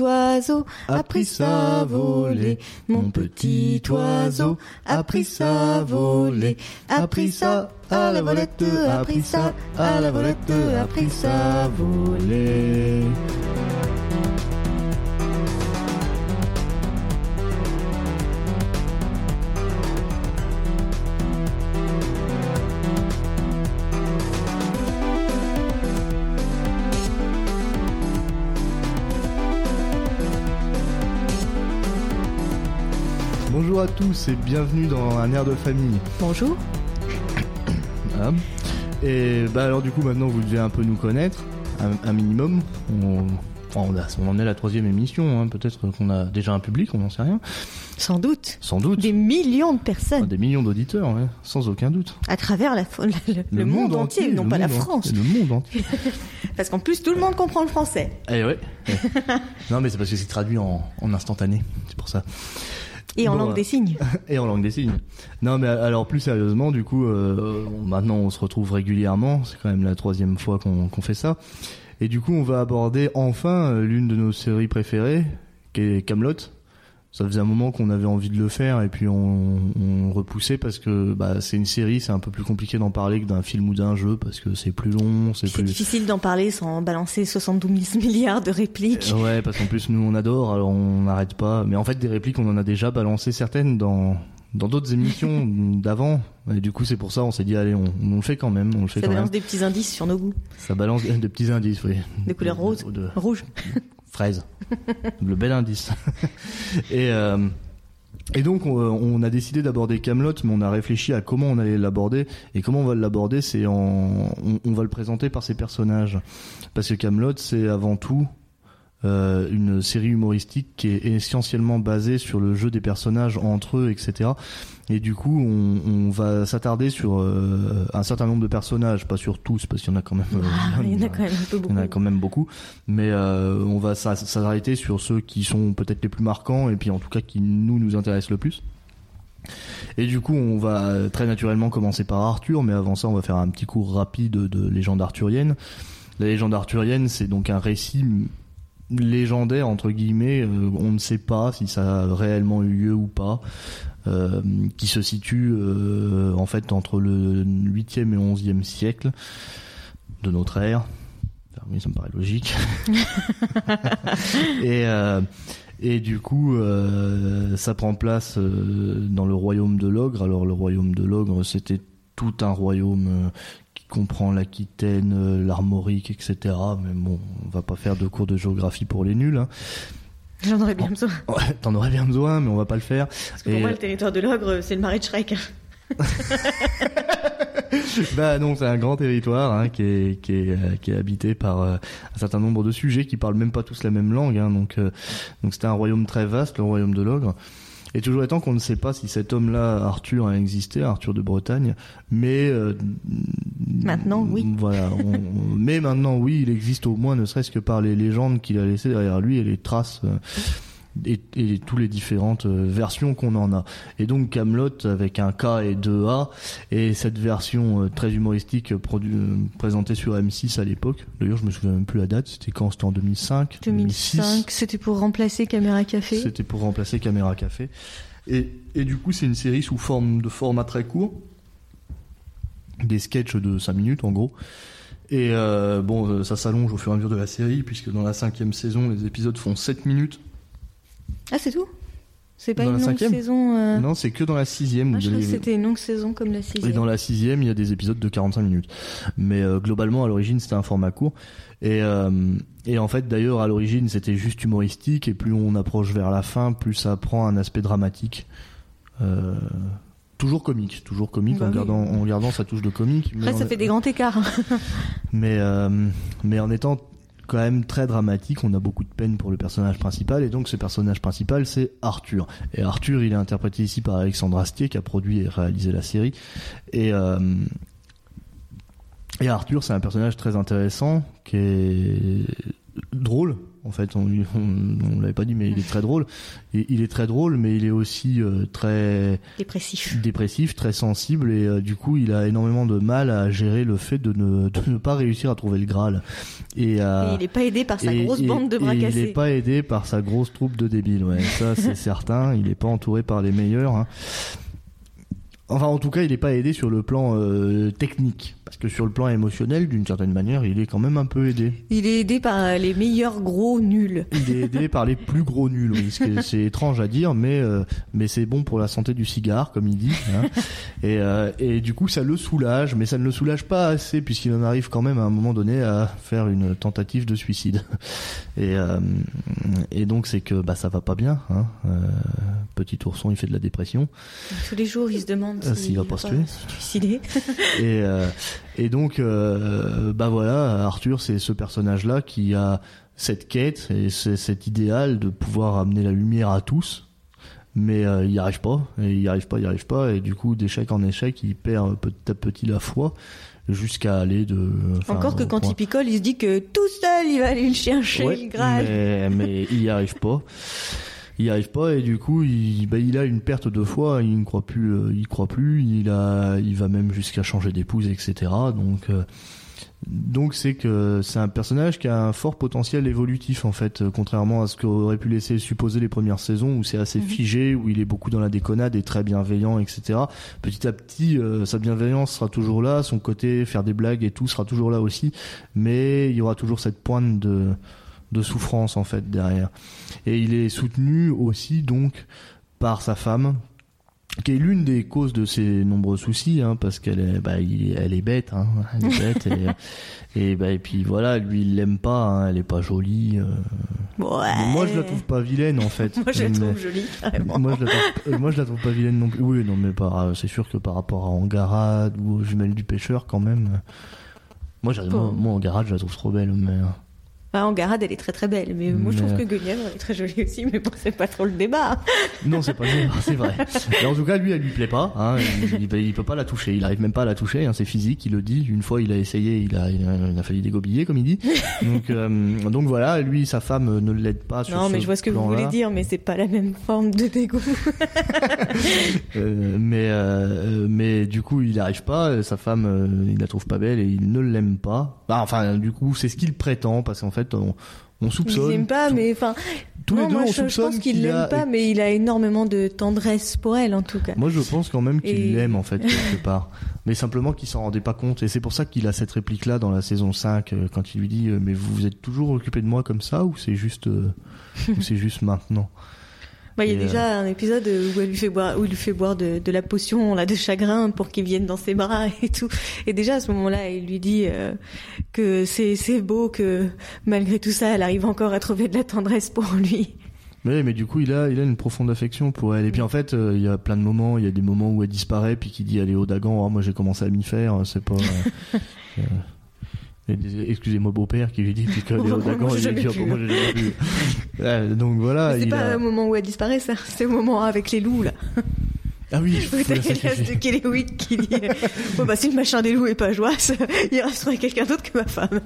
oiseau a pris sa volée. Mon petit oiseau a pris sa volée. A pris ça à la volette, a pris ça à la volette, a pris sa volée. À tous et bienvenue dans un air de famille. Bonjour. Voilà. Et bah alors du coup maintenant vous devez un peu nous connaître, un, un minimum. On, on, a- on en est à la troisième émission, hein. peut-être qu'on a déjà un public, on n'en sait rien. Sans doute. Sans doute. Des millions de Enfin, personnes des millions d'auditeurs, ouais, sans aucun doute. à travers la, le, le monde, entier, non le pas la France. entier, Le monde entier. Parce qu'en plus, tout le monde comprend le français. Eh ouais. ouais. non mais c'est parce que c'est traduit en, en instantané, c'est pour ça. Et en Bon, langue euh, des signes. Et en langue des signes. Non, mais alors plus sérieusement, du coup, euh, maintenant on se retrouve régulièrement. C'est quand même la troisième fois qu'on qu'on fait ça. Et du coup, on va aborder enfin euh, l'une de nos séries préférées, qui est Camelot. Ça faisait un moment qu'on avait envie de le faire et puis on, on repoussait parce que bah, c'est une série, c'est un peu plus compliqué d'en parler que d'un film ou d'un jeu parce que c'est plus long, c'est plus. difficile d'en parler sans balancer 72 milliards de répliques. Euh, Ouais, parce qu'en plus nous on adore, alors on n'arrête pas. Mais en fait des répliques on en a déjà balancé certaines dans dans d'autres émissions d'avant. Et du coup c'est pour ça on s'est dit allez on, on le fait quand même, on le fait Ça quand balance même. des petits indices sur nos goûts. Ça balance de petits indices, oui. De couleur rose. De Rouge. fraise. le bel indice. et euh, et donc on, a décidé d'aborder Camelot, mais on a réfléchi à comment on allait l'aborder et comment on va l'aborder, c'est on va le présenter par ses personnages, parce que Camelot c'est avant tout euh, une série humoristique qui est essentiellement basée sur le jeu des personnages entre eux, etc. Et du coup, on, on va s'attarder sur euh, un certain nombre de personnages, pas sur tous, parce qu'il y en a quand même. euh, Ah, il y en a quand même un peu il y beaucoup. en a quand même beaucoup, mais euh, on va s'a- s'arrêter sur ceux qui sont peut-être les plus marquants et puis en tout cas qui nous nous intéressent le plus. Et du coup, on va euh, très naturellement commencer par Arthur, mais avant ça, on va faire un petit cours rapide de légende arthurienne. La légende arthurienne, c'est donc un récit légendaire entre guillemets. euh, on ne sait pas si ça a réellement eu lieu ou pas. euh, qui se situe euh, en fait entre le 8e et 11e siècle de notre ère. Oui, ça me paraît logique. et, et du coup, ça prend place dans le royaume de l'ogre. Alors, le royaume de l'ogre, c'était tout un royaume comprend l'Aquitaine, euh, l'Armorique, etc. Mais bon, on va pas faire de cours de géographie pour les nuls. Hein. J'en aurais bien besoin. Ouais, T'en aurais bien besoin, mais on va pas le faire. Parce que pour Et- moi, le territoire de l'ogre, c'est le marais de Shrek. bah non, c'est un grand territoire hein, qui, est, qui, est, euh, qui est habité par euh, un certain nombre de sujets qui parlent même pas tous la même langue. Hein, donc euh, donc c'était un royaume très vaste, le royaume de l'ogre. Et toujours étant qu'on ne sait pas si cet homme-là, Arthur, a existé, Arthur de Bretagne, mais euh, Maintenant, oui. Voilà. on- mais maintenant, oui, il existe au moins, ne serait-ce que par les légendes qu'il a laissées derrière lui et les traces. euh, et, et tous les différentes euh, versions qu'on en a. Et donc Camelot avec un K et deux A et cette version euh, très humoristique euh, produ- présentée sur M6 à l'époque. D'ailleurs, je me souviens même plus la date. C'était quand? C'était en 2005, 2005, c'était pour remplacer Caméra Café. C'était pour remplacer Caméra Café. Et, et du coup, c'est une série sous forme de format très court, des sketchs de 5 minutes en gros. Et euh, bon, ça s'allonge au fur et à mesure de la série, puisque dans la cinquième saison, les épisodes font 7 minutes. Ah, c'est tout? C'est pas Dans une longue cinquième? saison euh, Non, c'est que dans la sixième. ah, je a croyais que c'était une longue saison comme la Et sixième. dans la sixième, il y a des épisodes de 45 minutes. Mais euh, globalement, à l'origine, c'était un format court. Et, euh, et en fait, d'ailleurs, à l'origine, c'était juste humoristique. Et plus on approche vers la fin, plus ça prend un aspect dramatique. Toujours comique, toujours comique Bah en, oui. gardant, en gardant sa touche de comique. mais Après, ça en- fait des grands écarts. mais, mais en étant quand même très dramatique, on a beaucoup de peine pour le personnage principal, et donc ce personnage principal, c'est Arthur. Et Arthur, il est interprété ici par Alexandre Astier, qui a produit et réalisé la série. Et, euh, Arthur, c'est un personnage très intéressant, qui est drôle En fait, on, on, l'avait pas dit, mais il est très drôle. Et il est très drôle, mais il est aussi euh, très dépressif, dépressif, très sensible, et euh, du coup, il a énormément de mal à gérer le fait de ne, de ne pas réussir à trouver le Graal. Et, il n'est pas aidé par sa grosse bande de bras cassés. Il n'est pas aidé par sa grosse troupe de débiles. Ouais, ça c'est certain. Il n'est pas entouré par les meilleurs. Hein. Enfin, en tout cas, il n'est pas aidé sur le plan euh, technique. Parce que sur le plan émotionnel, d'une certaine manière, il est quand même un peu aidé. Il est aidé par les meilleurs gros nuls. Il est aidé par les plus gros nuls, oui. C'est étrange à dire, mais, euh, mais c'est bon pour la santé du cigare, comme il dit. Hein. Et, euh, et du coup, ça le soulage, mais ça ne le soulage pas assez, puisqu'il en arrive quand même à un moment donné à faire une tentative de suicide. Et, et donc, c'est que bah, ça va pas bien. Hein. petit ourson, il fait de la dépression. Tous les jours, il se demande euh, s'il va pas se tuer. et, euh, et donc, euh, bah voilà, Arthur, c'est ce personnage-là qui a cette quête et cet idéal de pouvoir amener la lumière à tous. Mais il n'y arrive pas, et il n'y arrive pas, il n'y arrive pas, et du coup, d'échec en échec, il perd petit à petit la foi jusqu'à aller de. Encore que quand il picole, il se dit que tout seul, il va aller le chercher, le Graal. Mais, mais il n'y arrive pas il arrive pas et du coup il, bah, il a une perte de foi, il ne croit plus, euh, il croit plus, il a, il va même jusqu'à changer d'épouse, etc. Donc euh, donc c'est que c'est un personnage qui a un fort potentiel évolutif en fait, euh, contrairement à ce qu'aurait pu laisser supposer les premières saisons où c'est assez mhm. figé, où il est beaucoup dans la déconnade et très bienveillant, etc. Petit à petit, sa bienveillance sera toujours là, son côté faire des blagues et tout sera toujours là aussi, mais il y aura toujours cette pointe de de souffrance en fait derrière. Et il est soutenu aussi donc par sa femme, qui est l'une des causes de ses nombreux soucis, hein, parce qu'elle est, bah, elle est bête, hein, elle est bête, et, et, bah, et puis voilà, lui il l'aime pas, hein, elle est pas jolie. Euh. Moi je la trouve pas vilaine en fait. moi je la trouve jolie. Moi je la trouve, euh, moi je la trouve pas vilaine non plus. Oui, non mais pas, c'est sûr que par rapport à Angarade ou aux jumelles du pêcheur quand même. Moi, moi, moi je la trouve trop belle, mais. Bah, Garade, elle est très très belle, mais moi je trouve que Guenièvre elle est très jolie aussi, mais bon, c'est pas trop le débat. non, c'est pas le débat, c'est vrai. Mais en tout cas, lui, elle lui plaît pas. Hein, il, il, peut pas la toucher, il arrive même pas à la toucher. Hein, c'est physique, il le dit. Une fois, il a essayé, il a, il a, failli dégobiller, comme il dit. Donc, euh, donc voilà, lui, sa femme ne l'aide pas sur Non, mais je vois ce que vous voulez dire, mais c'est pas la même forme de dégoût. euh, mais euh, mais du coup, il arrive pas. Sa femme, il la trouve pas belle et il ne l'aime pas. Bah, enfin, du coup, c'est ce qu'il prétend, parce qu'en fait on, soupçonne. Il l'aime pas, mais enfin. Tous les deux, on je, je pense qu'il l'aime pas, mais il a énormément de tendresse pour elle, en tout cas. Moi, je pense quand même qu'il l'aime, en fait, quelque part. Mais simplement qu'il s'en rendait pas compte. Et c'est pour ça qu'il a cette réplique-là dans la saison 5, euh, quand il lui dit, euh, mais vous vous êtes toujours occupé de moi comme ça, ou c'est juste, euh, ou c'est juste maintenant? Bah, il y a déjà un épisode où elle lui fait boire, où il lui fait boire de, de la potion là de chagrin pour qu'il vienne dans ses bras et tout. Et déjà à ce moment-là, il lui dit euh, que c'est c'est beau que malgré tout ça, elle arrive encore à trouver de la tendresse pour lui. Mais, mais du coup, il a, il a une profonde affection pour elle. Et puis en fait, euh, il y a plein de moments, il y a des moments où elle disparaît, puis qui dit allez au Dagan, oh, moi j'ai commencé à m'y faire, c'est pas. Euh, Excusez-moi beau-père qui lui dit puisque Léo Dagan il dit pour moi j'ai jamais vu. donc voilà. C'est pas a... au moment où elle disparaît ça, c'est au moment avec les loups là. Ah oui, il faut la de qui dit bon bah si le machin des loups est pas joie, il resterait quelqu'un d'autre que ma femme.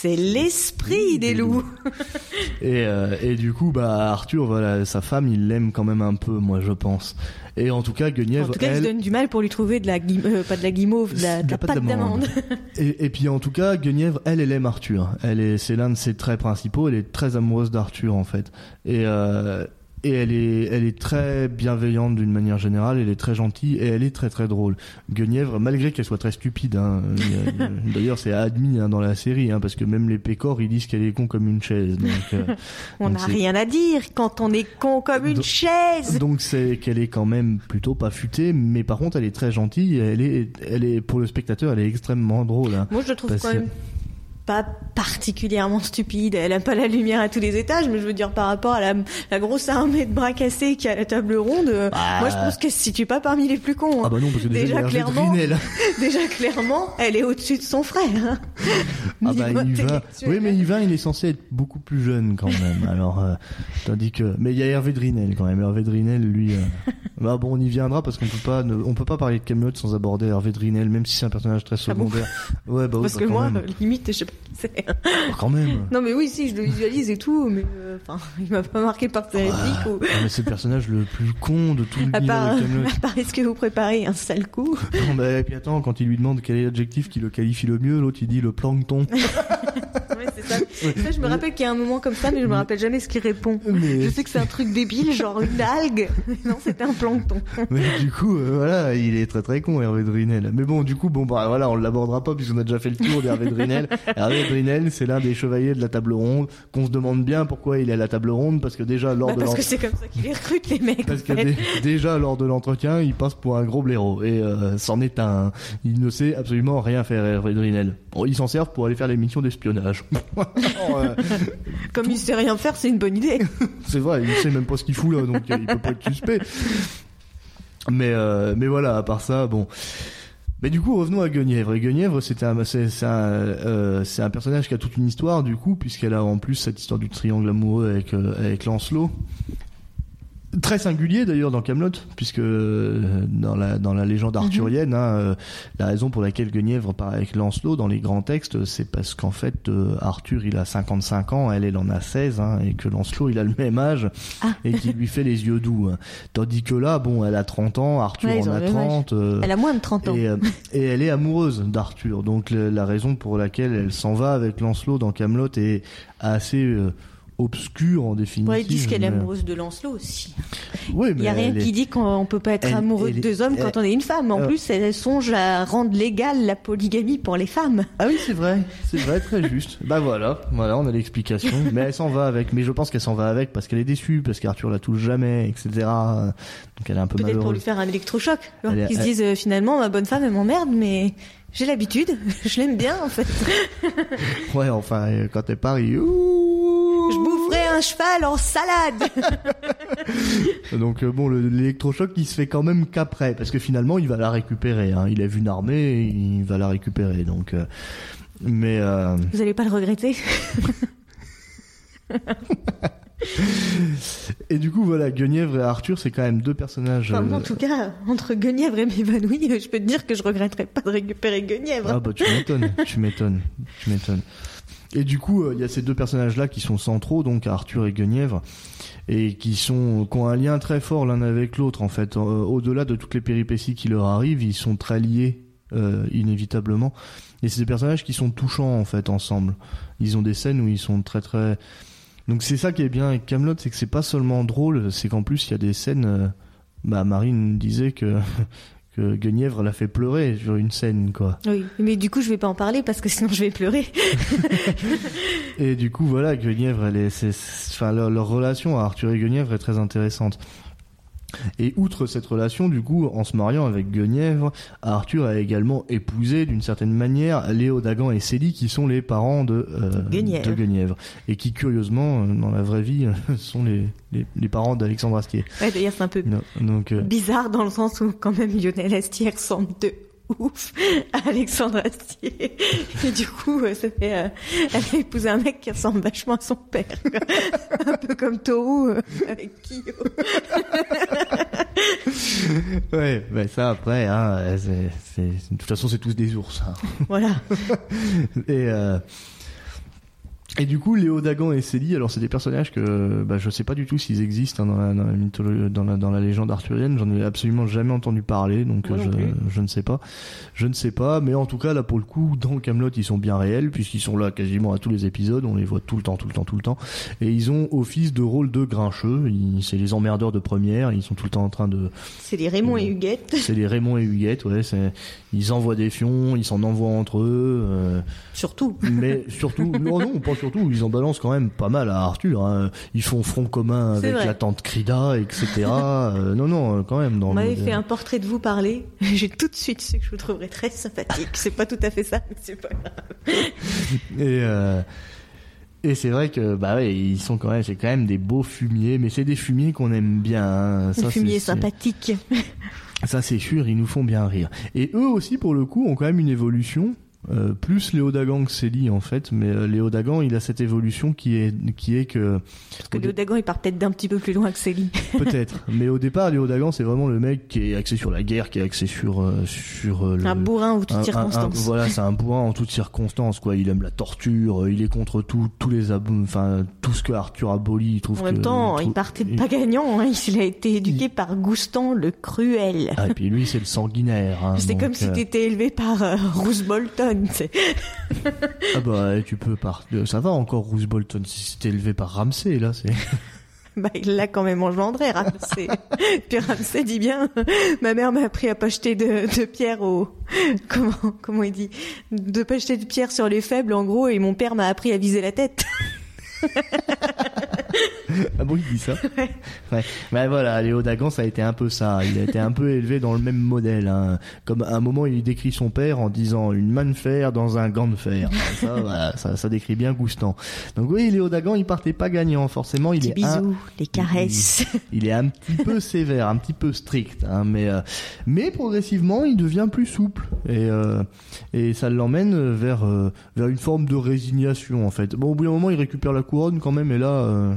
C'est l'esprit des loups. et, euh, et du coup, bah Arthur, voilà, sa femme, il l'aime quand même un peu, moi je pense. Et en tout cas, Guenièvre. En tout cas, elle... il se donne du mal pour lui trouver de la euh, pas de la guimauve, de la, de la pâte d'amande. et, et, puis en tout cas, Guenièvre, elle, elle aime Arthur. Elle est, c'est l'un de ses traits principaux. Elle est très amoureuse d'Arthur en fait. Et euh, et elle est, elle est très bienveillante d'une manière générale, elle est très gentille et elle est très très drôle. Guenièvre, malgré qu'elle soit très stupide, hein, d'ailleurs c'est admis hein, dans la série, hein, parce que même les pécores ils disent qu'elle est con comme une chaise. Donc, euh, on n'a rien à dire quand on est con comme une chaise. Donc c'est qu'elle est quand même plutôt pas futée, mais par contre elle est très gentille, et elle est, elle est pour le spectateur, elle est extrêmement drôle. Moi je trouve quand même pas particulièrement stupide. Elle a pas la lumière à tous les étages, mais je veux dire par rapport à la, la grosse armée de bras cassés qui a la table ronde, bah. moi je pense qu'elle se situe pas parmi les plus cons. Hein. Ah bah non, parce que déjà, déjà clairement, déjà clairement, elle est au-dessus de son frère. Hein. Ah bah il va. Oui, mais Yvain, il est censé être beaucoup plus jeune quand même. Alors, euh, tandis que, mais il y a Hervé Drinel quand même. Hervé Drinel, lui, euh, Bah bon, on y viendra parce qu'on peut pas, ne- on peut pas parler de Camelot sans aborder Hervé Drinel, même si c'est un personnage très Ah bon secondaire. ouais, bah Parce bah que moi, même. limite, je sais pas quand même. Non mais oui, si, je le visualise et tout, mais euh, il m'a pas marqué par ses répliques ou... Ah, mais c'est le personnage le plus con de tout À l'univers part, de Camelot. à part est-ce que vous préparez un sale coup Non, bah, et puis attends, quand il lui demande quel est l'adjectif qui le qualifie le mieux, l'autre il dit le plancton. Ouais, c'est ça. Ça, je me rappelle qu'il y a un moment comme ça, mais je me rappelle jamais ce qu'il répond. Mais- Je sais que c'est un truc débile, genre une algue. Non, c'était un plancton. Mais du coup, euh, voilà, il est très très con, Hervé Drinel. Mais bon, du coup, bon, bah voilà, on l'abordera pas puisqu'on a déjà fait le tour d'Hervé Drinel. Hervé Drinel, c'est l'un des chevaliers de la table ronde, qu'on se demande bien pourquoi il est à la table ronde, parce que déjà, lors Bah, de parce que c'est comme ça qu'il les recrute, les mecs. parce en que fait. déjà, lors de l'entretien, il passe pour un gros blaireau. Et euh, c'en est un. Il ne sait absolument rien faire, Hervé Drinel. Bon, il s'en sert pour aller faire les missions d'espionnage. Euh, Comme il sait rien faire, c'est une bonne idée. c'est vrai, il sait même pas ce qu'il fout là, donc euh, il peut pas être suspect. Mais euh, mais voilà, à part ça, bon. Mais du coup, revenons à Guenièvre. Et Guenièvre, euh, c'est un personnage qui a toute une histoire, du coup, puisqu'elle a en plus cette histoire du triangle amoureux avec, euh, avec Lancelot. Très singulier d'ailleurs dans Camelot, puisque euh, dans la dans la légende arthurienne, hein, euh, la raison pour laquelle Guenièvre part avec Lancelot dans les grands textes, c'est parce qu'en fait euh, Arthur il a 55 ans, elle elle en a 16, hein, et que Lancelot il a le même âge Ah. et qu'il lui fait les yeux doux. hein. Tandis que là, bon, elle a 30 ans, Arthur Ouais, en a le même âge. 30. euh, Elle a moins de 30 ans. et, et elle est amoureuse d'Arthur. Donc la raison pour laquelle elle s'en va avec Lancelot dans Camelot est assez euh, obscure en définitive. Ouais, ils disent qu'elle est mais- amoureuse de Lancelot aussi. Oui, Il y a mais rien est- qui dit qu'on peut pas être elle- amoureux elle de deux hommes quand on est une femme. En Euh. plus, elle songe à rendre légale la polygamie pour les femmes. Ah oui, c'est vrai, c'est vrai, très juste. Bah voilà, voilà, on a l'explication. Mais elle s'en va avec, mais je pense qu'elle s'en va avec parce qu'elle est déçue, parce qu'Arthur la touche jamais, etc. Donc elle est un peu Peut-être pour lui faire un électrochoc. est- Qu'ils se disent euh, finalement, ma bonne femme, elle m'emmerde, mais j'ai l'habitude. je l'aime bien en fait. Ouais, enfin, euh, quand elle part, il... Ouh Je boufferai un cheval en salade. Donc euh, bon, le- l'électrochoc, il se fait quand même qu'après, parce que finalement, il va la récupérer. Hein. Il a vu une armée, il va la récupérer. Donc, euh, mais euh, Vous allez pas le regretter. et du coup, voilà, Guenièvre et Arthur, c'est quand même deux personnages. Enfin, euh, En tout cas, entre Guenièvre et m'évanouir, je peux te dire que je regretterais pas de récupérer Guenièvre. Ah bah tu m'étonnes, tu m'étonnes, tu m'étonnes. Et du coup, euh, il y a ces deux personnages-là qui sont centraux, donc Arthur et Guenièvre, et qui sont qui ont un lien très fort l'un avec l'autre en fait. Euh, Au-delà de toutes les péripéties qui leur arrivent, ils sont très liés euh, inévitablement. Et c'est des personnages qui sont touchants en fait ensemble. Ils ont des scènes où ils sont très très. Donc c'est ça qui est bien avec Camelot, c'est que c'est pas seulement drôle, c'est qu'en plus il y a des scènes. Bah Marine disait que que Guenièvre l'a fait pleurer sur une scène quoi. Oui, mais du coup, je vais pas en parler parce que sinon je vais pleurer. Et du coup, voilà, Guenièvre, elle est, enfin, leur, leur relation à Arthur et Guenièvre est très intéressante. Et outre cette relation, du coup, en se mariant avec Guenièvre, Arthur a également épousé, d'une certaine manière, Léo Dagan et Célie, qui sont les parents de, euh, Guenièvre. de Guenièvre. Et qui, curieusement, euh, dans la vraie vie, sont les, les, les parents d'Alexandre Astier. Ouais, D'ailleurs, c'est un peu Donc, euh, bizarre dans le sens où quand même Lionel Astier ressemble de ouf à Alexandre Astier. Et du coup, euh, ça fait, euh, elle a épousé un mec qui ressemble vachement à son père. un peu comme Toru euh, avec Kyo. ouais, bah, ça après, hein, c'est, de toute façon, c'est tous des ours. hein. Voilà. Et, euh, et du coup, Léo Dagan et Célie, alors c'est des personnages que bah, je sais pas du tout s'ils existent hein, dans, la, dans, la mytholo- dans, la, dans la légende arthurienne. J'en ai absolument jamais entendu parler, donc euh, non je, je ne sais pas. Je ne sais pas, mais en tout cas là pour le coup, dans Camelot, ils sont bien réels puisqu'ils sont là quasiment à tous les épisodes. On les voit tout le temps, tout le temps, tout le temps. Et ils ont office de rôle de grincheux. Ils- C'est les emmerdeurs de première. Ils sont tout le temps en train de C'est les Raymond et Huguette. c'est les Raymond et Huguette, ouais. c'est- Ils envoient des fions, ils s'en envoient entre eux. euh, Surtout. mais surtout, non, non, pas surtout, ils en balancent quand même pas mal à Arthur. Hein. Ils font front commun avec la tante Crida, etc. Euh, non, non, quand même. Dans On m'avait le- fait un portrait de vous parler. J'ai tout de suite su que je vous trouverais très sympathique. C'est pas tout à fait ça, mais c'est pas grave. Et, euh, et c'est vrai que, bah ouais, ils sont quand même, c'est quand même des beaux fumiers, mais c'est des fumiers qu'on aime bien. hein. Ça, Le fumier c'est- c'est- sympathique. Ça, c'est sûr, ils nous font bien rire. Et eux aussi, pour le coup, ont quand même une évolution. Euh, plus Léo Dagan que Célie en fait, mais euh, Léo Dagan il a cette évolution qui est qui est que Parce que Léo Dagan il part peut-être d'un petit peu plus loin que Célie. peut-être, mais au départ Léo Dagan c'est vraiment le mec qui est axé sur la guerre, qui est axé sur euh, sur euh, le, Un bourrin en un- toutes un- un- circonstances. voilà, c'est un bourrin en toutes circonstances quoi. Il aime la torture, euh, il est contre tout tous les ab- enfin tout ce que Arthur abolit. Il trouve En même temps, il partait il- pas gagnant. Hein. Il a été éduqué par Goustan le cruel. Ah, et puis lui c'est le sanguinaire. hein, C'est donc, comme si t'étais élevé par euh, Roose Bolton. Ah bah ouais, tu peux par ça va encore Roose Bolton si c'était élevé par Ramsey là c'est Bah, il l'a quand même engendré, Ramsey. Puis Ramsey dit bien, ma mère m'a appris à pas jeter de, de pierre au, comment, comment il dit, de pas jeter de pierre sur les faibles, en gros, et mon père m'a appris à viser la tête. Ah bon, il dit ça Ouais. Mais voilà, Léo Dagan, ça a été un peu ça. Il a été un peu élevé dans le même modèle. Hein. Comme à un moment, il décrit son père en disant une main de fer dans un gant de fer. Ça, voilà, ça, ça décrit bien Goustan. Donc oui, Léo Dagan, il partait pas gagnant. Forcément, il est un, bisous, les caresses. il est un petit peu sévère, un petit peu strict, hein, mais euh, mais progressivement il devient plus souple et euh, et ça l'emmène vers euh, vers une forme de résignation en fait. Bon au bout d'un moment il récupère la couronne quand même et là euh,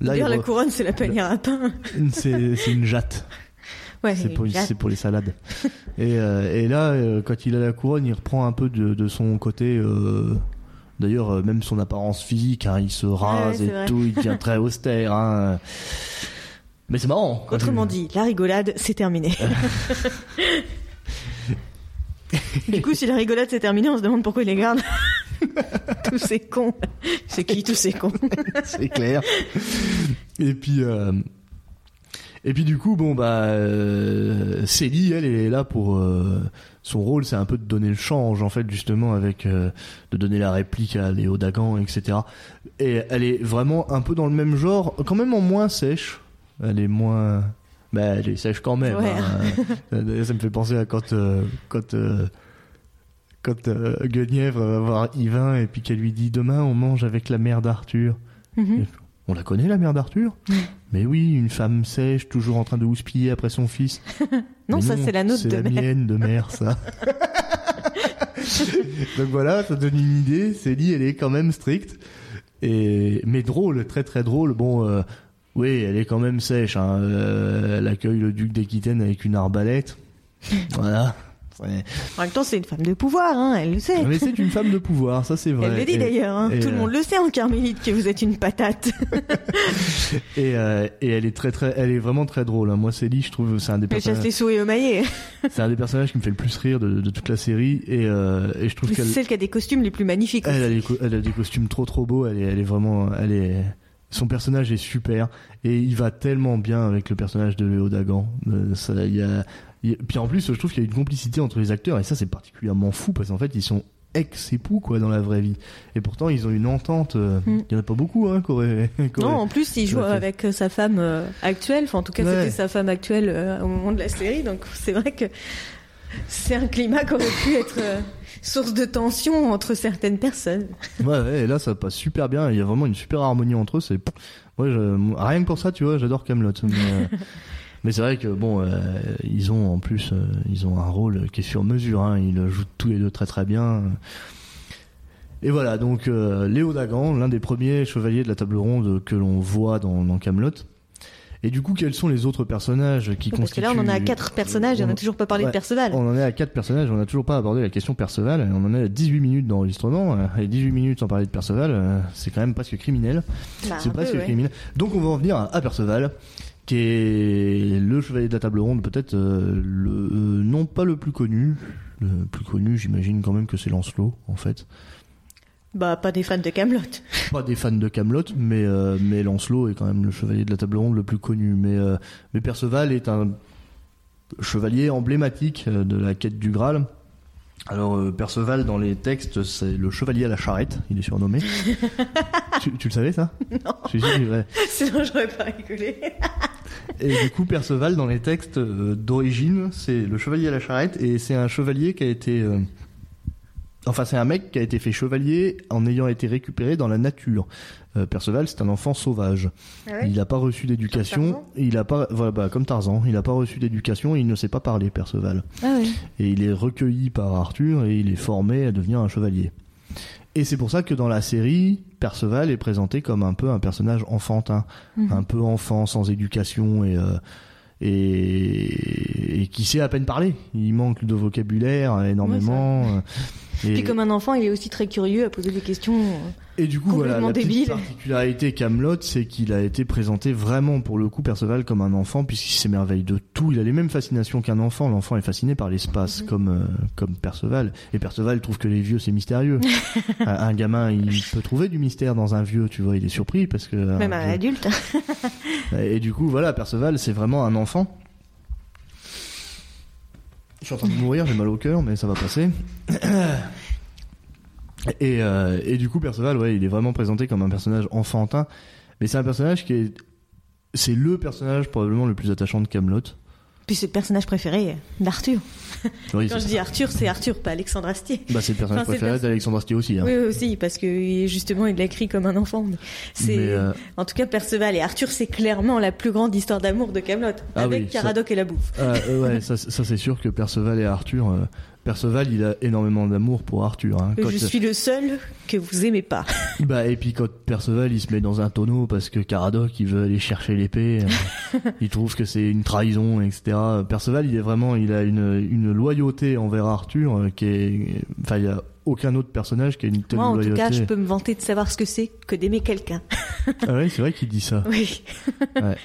là il la couronne, c'est la panière à pain. c'est une jatte, Ouais, c'est pour les salades. et euh, et là euh, quand il a la couronne il reprend un peu de de son côté. Euh, D'ailleurs, même son apparence physique, hein, il se rase ouais, et vrai. tout, il devient très austère. Hein. Mais c'est marrant. Autrement dit, la rigolade, c'est terminé. du coup, si la rigolade c'est terminé, on se demande pourquoi il les garde. tous ces cons. C'est qui tous ces cons c'est clair. Et puis, euh, et puis du coup, bon bah, euh, Célie, elle, elle est là pour euh, son rôle, c'est un peu de donner le change en fait, justement, avec euh, de donner la réplique à Léo Dagan, etc. Et elle est vraiment un peu dans le même genre, quand même en moins sèche. Elle est moins, bah, elle est sèche quand même. Ouais. hein. Ça me fait penser à quand, quand. Quand euh, Guenièvre va voir Yvain et puis qu'elle lui dit demain on mange avec la mère d'Arthur. Mhm. On la connaît, la mère d'Arthur Mais oui, une femme sèche, toujours en train de houspiller après son fils. Non, ça c'est la nôtre C'est de la mère. mienne de mère, ça. Donc voilà, ça donne une idée. Célie, elle est quand même stricte. Et... Mais drôle, très très drôle. Bon, euh, oui, elle est quand même sèche. Hein. Euh, elle accueille le duc d'Aquitaine avec une arbalète. voilà. En même temps, c'est une femme de pouvoir, hein, elle le sait. Mais c'est une femme de pouvoir, ça c'est vrai. Elle le dit Et- d'ailleurs, hein. et, tout le euh, monde le sait en Carmélite que vous êtes une patate. Et, euh, et elle est très très, elle est vraiment très drôle. hein. Moi, Célie, je trouve, c'est un des Elle chasse personnages, les souris au maillet. c'est un des personnages qui me fait le plus rire de, de toute la série. Et, euh, et je trouve C'est celle qui a des costumes les plus magnifiques. elle a, des, elle a des costumes trop trop beaux. Elle est, elle est vraiment, elle est, son personnage est super et il va tellement bien avec le personnage de Léo Dagan. Euh, ça, y a, a- puis en plus, je trouve qu'il y a une complicité entre les acteurs et ça c'est particulièrement fou parce qu'en fait ils sont ex-époux quoi dans la vraie vie et pourtant ils ont une entente. euh, Mm. Il y en a pas beaucoup hein. qu'aurait- Non, en plus, il joue Ouais, avec euh, sa femme euh, actuelle. Enfin, en tout cas, Ouais. c'était sa femme actuelle euh, au moment de la série. Donc, c'est vrai que c'est un climat qui aurait pu être source de tension entre certaines personnes. Ouais, ouais, et là ça passe super bien. Il y a vraiment une super harmonie entre eux. C'est, je- rien que pour ça, tu vois, j'adore Camelot. Mais, mais c'est vrai que bon, euh, ils ont en plus, euh, ils ont un rôle qui est sur mesure. Hein. Ils jouent tous les deux très très bien. Et voilà, donc euh, Léo Dagan, l'un des premiers chevaliers de la table ronde que l'on voit dans, dans Camelot. Et du coup, quels sont les autres personnages qui Parce que là, on en est à quatre personnages et on n'a toujours pas parlé Ouais. de Perceval. On en est à quatre personnages, on n'a toujours pas abordé la question Perceval, on en est à 18 minutes d'enregistrement, euh, et 18 minutes sans parler de Perceval, c'est quand même presque criminel. Bah, c'est peu, presque ouais. criminel. Donc on va en venir à Perceval, qui est le chevalier de la table ronde, peut-être euh, le euh, non pas le plus connu, le plus connu, j'imagine quand même que c'est Lancelot en fait. Bah, pas des fans de Camelot. Pas des fans de Camelot, mais euh, mais Lancelot est quand même le chevalier de la table ronde le plus connu. Mais mais Perceval est un chevalier emblématique de la quête du Graal. Alors Perceval dans les textes c'est le chevalier à la charrette, il est surnommé. tu, tu le savais ça? Non. Je suis sûr qu'il est vrai. Sinon, j'aurais pas rigolé. Et du coup Perceval dans les textes euh, d'origine c'est le chevalier à la charrette et c'est un chevalier qui a été euh, Enfin, c'est un mec qui a été fait chevalier en ayant été récupéré dans la nature. Euh, Perceval, c'est un enfant sauvage. Ah ouais? Il n'a pas reçu d'éducation. Il a pas, voilà, bah, comme Tarzan, il n'a pas reçu d'éducation il ne sait pas parler, Perceval. Ah. Et il est recueilli par Arthur et il est formé à devenir un chevalier. Et c'est pour ça que dans la série, Perceval est présenté comme un peu un personnage enfantin, Mhm. un peu enfant, sans éducation et, euh, et, et qui sait à peine parler. Il manque de vocabulaire énormément. euh, et, Puis comme un enfant, il est aussi très curieux à poser des questions. et du coup, voilà, la petite particularité Camelot, c'est qu'il a été présenté vraiment pour le coup Perceval comme un enfant, puisqu'il s'émerveille de tout. Il a les mêmes fascinations qu'un enfant. L'enfant est fasciné par l'espace, Mhm. comme euh, comme Perceval. Et Perceval trouve que les vieux c'est mystérieux. un, gamin, il peut trouver du mystère dans un vieux, tu vois. Il est surpris parce que Même un adulte. et du coup, voilà, Perceval, c'est vraiment un enfant. Je suis en train de mourir, j'ai mal au cœur, mais ça va passer. Et, euh, et du coup, Perceval, ouais, il est vraiment présenté comme un personnage enfantin. Mais c'est un personnage qui est. C'est le personnage probablement le plus attachant de Camelot. Puis c'est le personnage préféré d'Arthur. Oui, Quand je ça. dis Arthur, c'est Arthur, pas Alexandre Astier. Bah, c'est le personnage Enfin, préféré d'Alexandre Astier aussi. Hein. Oui, aussi, parce que justement, il l'a écrit comme un enfant. C'est, euh, en tout cas, Perceval et Arthur, c'est clairement la plus grande histoire d'amour de Camelot, Ah avec oui, ça- Caradoc et la bouffe. ah, euh, ouais, ça, ça, c'est sûr que Perceval et Arthur. euh, Perceval, il a énormément d'amour pour Arthur. Hein. Quand- Je suis le seul que vous aimez pas. Bah et puis quand Perceval il se met dans un tonneau parce que Caradoc il veut aller chercher l'épée, euh, il trouve que c'est une trahison etc. Perceval il est vraiment il a une une loyauté envers Arthur euh, qui est enfin il y a aucun autre personnage qui a une telle Moi, en tout cas, je peux me vanter de savoir ce que c'est que d'aimer quelqu'un. Ah ouais c'est vrai qu'il dit ça. Oui. Ouais.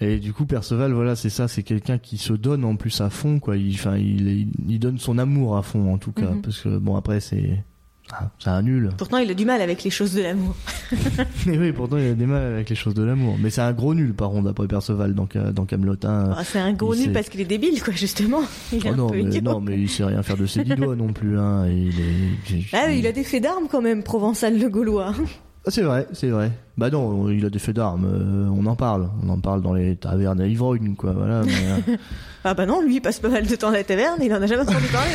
Et du coup Perceval voilà c'est ça c'est quelqu'un qui se donne en plus à fond quoi. Il enfin il, il, il donne son amour à fond en tout cas Mhm. parce que bon après c'est ah, c'est un nul. Pourtant, il a du mal avec les choses de l'amour. Mais oui pourtant il a des mal avec les choses de l'amour. Mais c'est un gros nul par contre d'après Perceval dans dans Camelot. hein. Ah, c'est un gros nul sait- parce qu'il est débile, quoi, justement. Il est Oh un non, peu mais, idiot. non, mais il sait rien faire de ses dix doigts non plus. Hein. et Il est... Ah, il a des faits d'armes quand même, Provençal le Gaulois. Ah, c'est vrai, c'est vrai. Bah non, il a des faits d'armes. euh, on en parle. On en parle dans les tavernes à ivrognes, quoi. Voilà. mais, euh, Ah bah non, lui, il passe pas mal de temps à la taverne, il en a jamais entendu parler.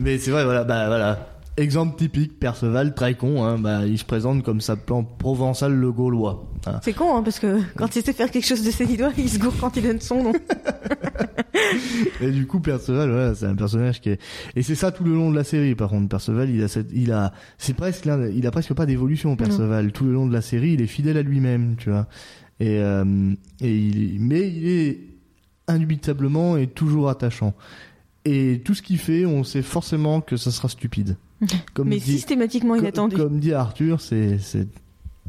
Mais c'est vrai, voilà. Bah voilà. Exemple typique, Perceval, très con. Hein, bah, il se présente comme s'appelant Provençal le Gaulois. Voilà. C'est con, hein, parce que quand il sait faire quelque chose de ses dix doigts, il se gourre quand il donne son nom. Et du coup, Perceval, voilà, c'est un personnage qui est. Et c'est ça tout le long de la série. Par contre, Perceval, il a cette, il a, c'est presque il a presque pas d'évolution. Perceval, tout le long de la série, il est fidèle à lui-même, tu vois. Et euh, et il, mais il est indubitablement et toujours attachant. Et tout ce qu'il fait, on sait forcément que ça sera stupide. Comme mais dit, systématiquement co- inattendu. comme dit Arthur, c'est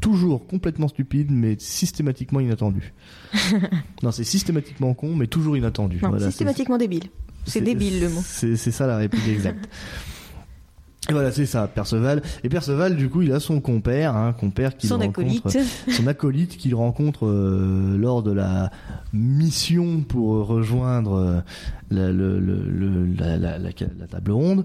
toujours complètement stupide, mais systématiquement inattendu. non, c'est systématiquement con, mais toujours inattendu. Non, Voilà, c'est- systématiquement débile. C'est débile le mot. c'est c'est ça la réplique exacte. Voilà, c'est ça, Perceval. Et Perceval, du coup, il a son compère, hein, compère qui Son acolyte. son acolyte qu'il rencontre euh, lors de la mission pour rejoindre euh, la, le- le- le- la, la- la- la table ronde.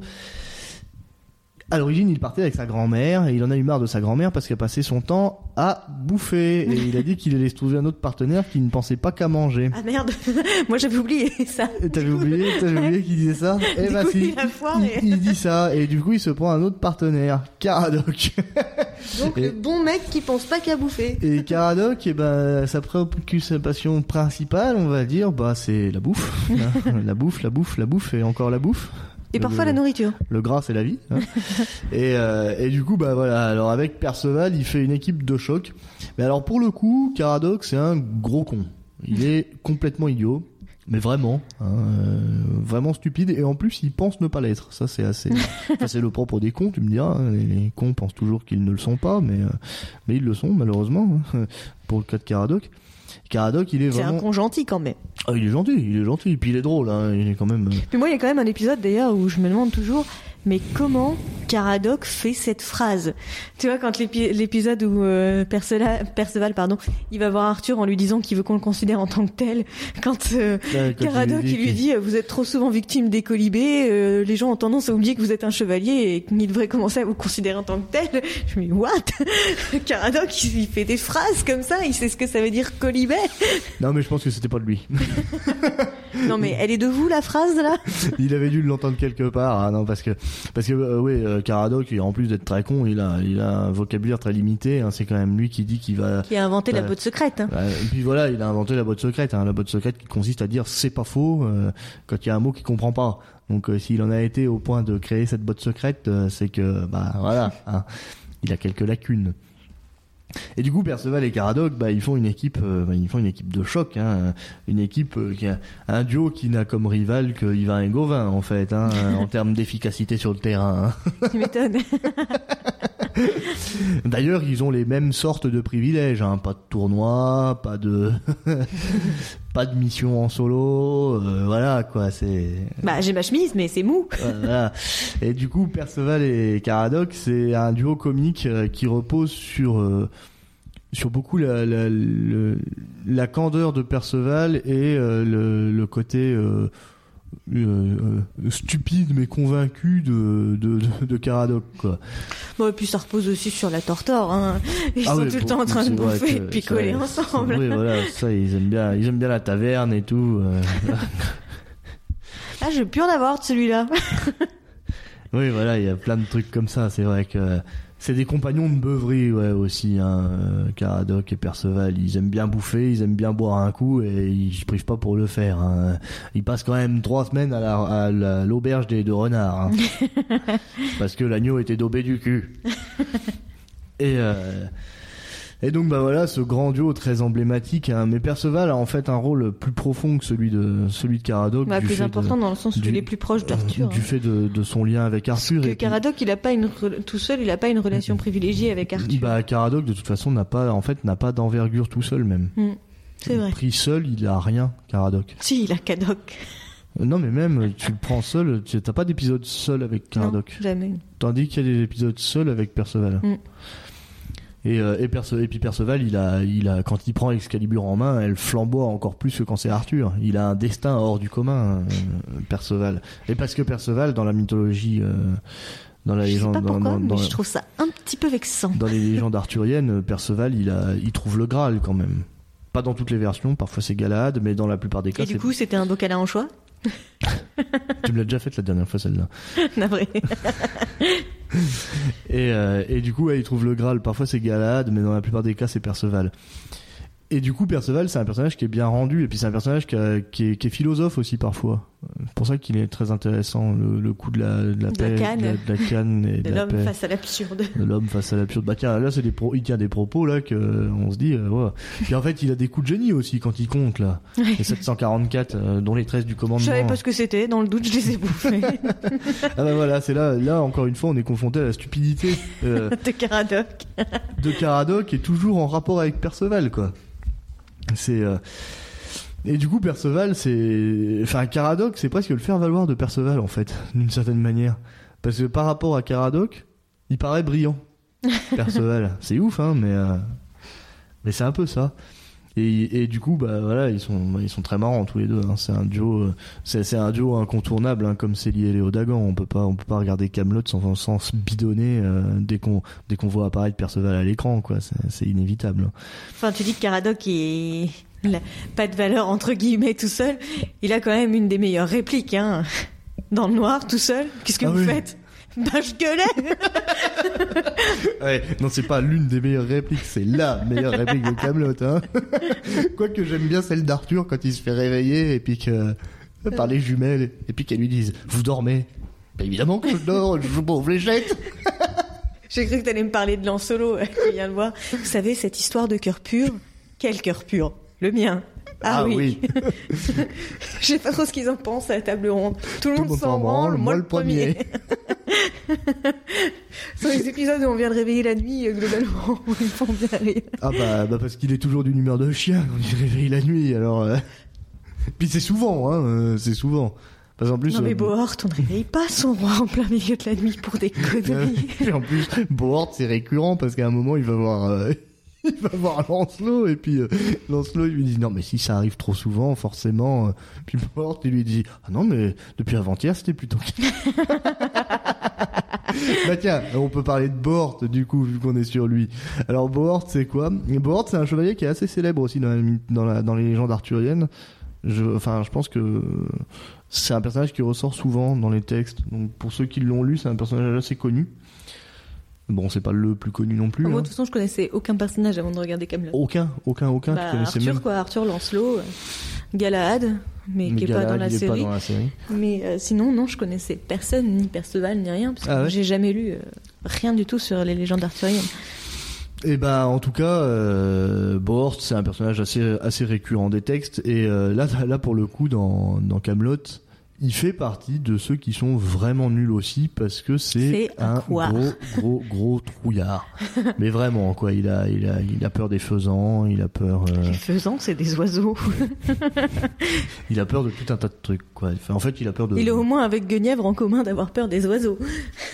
À l'origine, il partait avec sa grand-mère et il en a eu marre de sa grand-mère parce qu'elle passait son temps à bouffer. Et il a dit qu'il allait se trouver un autre partenaire qui ne pensait pas qu'à manger. Ah merde, moi j'avais oublié ça. T'avais oublié, t'avais oublié qu'il disait ça? Eh Du bah coup, si, il dit ça et du coup il se prend un autre partenaire, Caradoc. Donc Et- le bon mec qui pense pas qu'à bouffer. Et Caradoc, eh ben sa préoccupation principale, on va dire, bah c'est la bouffe, la bouffe, la bouffe, la bouffe et encore la bouffe. Et Le- parfois la nourriture. Le gras, c'est la vie. hein. et, euh, et du coup, bah voilà. Alors avec Perceval, il fait une équipe de choc. Mais alors pour le coup, Caradoc, c'est un gros con. Il est complètement idiot. Mais vraiment, hein, euh, vraiment stupide. Et en plus, il pense ne pas l'être. Ça, c'est assez. c'est le propre des cons, tu me diras. hein. Les, les cons pensent toujours qu'ils ne le sont pas, mais euh, mais ils le sont malheureusement. hein, pour le cas de Caradoc. Caradoc, il est C'est un vraiment. con gentil quand même. Ah, il est gentil, il est gentil. Puis il est drôle. Hein, il est quand même. euh, Puis moi, il y a quand même un épisode d'ailleurs où je me demande toujours, mais comment Caradoc fait cette phrase? Tu vois, quand l'épi- l'épisode où euh, Percela- Perceval, pardon, il va voir Arthur en lui disant qu'il veut qu'on le considère en tant que tel. Quand, euh, quand Caradoc, il lui dit, vous êtes trop souvent victime des colibés, euh, les gens ont tendance à oublier que vous êtes un chevalier et qu'ils devraient commencer à vous considérer en tant que tel. Je me dis, what? Caradoc, il fait des phrases comme ça, il sait ce que ça veut dire colibé. Non, mais je pense que c'était pas de lui. non mais elle est de vous la phrase là? Il avait dû l'entendre quelque part. Ah non, parce que parce que euh, oui, euh, Caradoc, en plus d'être très con, il a il a un vocabulaire très limité. Hein, c'est quand même lui qui dit qu'il va. Qui a inventé la botte secrète. Hein. et puis voilà, il a inventé la botte secrète. Hein, la botte secrète qui consiste à dire c'est pas faux euh, quand il y a un mot qu'il comprend pas. Donc s'il en a été au point de créer cette botte secrète, c'est que bah voilà, il a quelques lacunes. Et du coup, Perceval et Caradoc, bah, ils font une équipe, euh, bah, ils font une équipe de choc, hein, une équipe euh, qui a un duo qui n'a comme rival que Yvain et Gauvin en fait, hein, en termes d'efficacité sur le terrain. Hein. Tu m'étonnes. D'ailleurs, ils ont les mêmes sortes de privilèges, hein, pas de tournoi, pas de pas de mission en solo, euh, voilà quoi, c'est. Bah j'ai ma chemise, mais c'est mou. voilà. Et du coup, Perceval et Caradoc, c'est un duo comique qui repose sur sur beaucoup la, la, la, candeur de Perceval et euh, le, le, côté euh, euh, stupide mais convaincu de, de, de, Caradoc quoi. Bon, et puis ça repose aussi sur la tortor hein. Ils ah sont tout le temps en train de bouffer et picoler ensemble. Oui voilà, ça ils aiment bien ils aiment bien la taverne et tout. ah, je veux plus en avoir de celui-là. oui voilà, il y a plein de trucs comme ça, c'est vrai que c'est des compagnons de beuverie, ouais, aussi, hein. Euh, Caradoc et Perceval. Ils aiment bien bouffer, ils aiment bien boire un coup et ils se privent pas pour le faire. Hein. Ils passent quand même trois semaines à l'auberge des deux renards. Hein. parce que l'agneau était daubé du cul. Et euh, et donc bah voilà, ce grand duo très emblématique. Hein. Mais Perceval a en fait un rôle plus profond que celui de celui de Caradoc. Bah, plus important dans le sens où il est plus proche d'Arthur. Du fait de, de, son lien avec Arthur. Parce que Caradoc, il a pas une tout seul, il a pas une relation privilégiée avec Arthur. Bah Caradoc, de toute façon, n'a pas en fait n'a pas d'envergure tout seul même. Hmm. C'est vrai. Pris seul, il a rien, Caradoc. Si, il a Cadoc. Non, mais même, tu le prends seul, tu t'as pas d'épisode seul avec Caradoc. Non, jamais. Tandis qu'il y a des épisodes seuls avec Perceval. Hmm. Et, euh, et, puis Perceval, il a, il a, quand il prend Excalibur en main, elle flamboie encore plus que quand c'est Arthur. Il a un destin hors du commun, euh, Perceval. Et parce que Perceval, dans la mythologie, euh, dans la légende, dans, je trouve ça un petit peu vexant. Dans les légendes arthuriennes, Perceval, il a, il trouve le Graal quand même. Pas dans toutes les versions, parfois c'est Galahad, mais dans la plupart des cas. Et du coup, c'était un beau câlin en choix? tu me l'as déjà fait la dernière fois celle-là. Euh, et du coup, il trouve le Graal. Parfois c'est Galad, mais dans la plupart des cas c'est Perceval. Et du coup, Perceval, c'est un personnage qui est bien rendu, et puis c'est un personnage qui, est, philosophe aussi parfois. C'est pour ça qu'il est très intéressant, le, le coup de la, de la, paix, canne. De, la, canne et de, de l'homme face à l'absurde. De l'homme face à l'absurde. Bah tiens, là, c'est des pro, il tient des propos là que on se dit, euh, ouais. Puis en fait, il a des coups de génie aussi quand il compte là. Les 744, euh, dont les 13 du commandement. Je savais pas ce que c'était. Dans le doute, je les ai bouffés. ah bah voilà, c'est là, là encore une fois, on est confronté à la stupidité euh, de Caradoc. de Caradoc et toujours en rapport avec Perceval quoi. C'est euh, et du coup Perceval, c'est enfin Caradoc, c'est presque le faire valoir de Perceval en fait, d'une certaine manière, parce que par rapport à Caradoc, il paraît brillant. Perceval, c'est ouf hein, mais euh, mais c'est un peu ça. Et, et, du coup, bah voilà, ils sont ils sont très marrants tous les deux. Hein. C'est un duo, euh, c'est un duo incontournable, hein, comme Célie et Léo Dagan. On peut pas on peut pas regarder Camelot sans sans se bidonner euh, dès qu'on dès qu'on voit apparaître Perceval à l'écran, quoi. C'est inévitable. Hein. Enfin, tu dis que Caradoc est pas de valeur entre guillemets tout seul. Il a quand même une des meilleures répliques, hein. Dans le noir, tout seul. Qu'est-ce que ah vous faites? Bah, je gueulais Ouais, non, c'est pas l'une des meilleures répliques, c'est la meilleure réplique de Camelot. Hein. Quoique j'aime bien celle d'Arthur quand il se fait réveiller et puis que par les jumelles et puis qu'elles lui disent Vous dormez? Bah, Évidemment que je dors, je joue aux fléchettes J'ai cru que t'allais me parler de Lancelot, je viens de voir. Vous savez, cette histoire de cœur pur, quel cœur pur? Le mien. Ah, ah, oui. Je sais pas trop ce qu'ils en pensent à la table ronde. Tout le monde s'en branle, moi le premier. Sur les épisodes où on vient de réveiller la nuit, euh, globalement, ils font bien rire. Ah bah, bah parce qu'il est toujours d'une humeur de chien quand il réveille la nuit, alors... Euh. Puis c'est souvent, hein, euh, c'est souvent. Parce en plus, non mais Bohort, on ne réveille pas son roi en plein milieu de la nuit pour des conneries. Et en plus, Bohort, c'est récurrent parce qu'à un moment, il va voir il va voir Lancelot et puis euh, Lancelot il lui dit non mais si ça arrive trop souvent forcément euh, puis Bohort il lui dit ah non mais depuis avant-hier c'était plutôt bah tiens on peut parler de Bohort du coup vu qu'on est sur lui alors Bohort c'est quoi? Bohort c'est un chevalier qui est assez célèbre aussi dans, dans les légendes arthuriennes Je, enfin, je pense que c'est un personnage qui ressort souvent dans les textes. Donc pour ceux qui l'ont lu, c'est un personnage assez connu. Bon, c'est pas le plus connu non plus. Moi, de hein. toute façon, je connaissais aucun personnage avant de regarder Camelot. Aucun, aucun, aucun. Bah, connaissais Arthur, même. quoi, Arthur Lancelot, euh, Galahad, mais, qui est pas dans la série. pas dans la série. Mais euh, sinon, non, je connaissais personne, ni Perceval, ni rien, parce que Ah ouais j'ai jamais lu euh, rien du tout sur les légendes arthuriennes. Et ben en tout cas, euh, Bohort, c'est un personnage assez assez récurrent des textes. Et euh, là, là pour le coup, dans dans Camelot, il fait partie de ceux qui sont vraiment nuls aussi parce que c'est un gros gros gros trouillard. Mais vraiment quoi, il a il a il a peur des faisans, il a peur euh, Les faisans, c'est des oiseaux. il a peur de tout un tas de trucs quoi. Enfin, en fait, il a peur de Il a au moins avec Guenièvre en commun d'avoir peur des oiseaux.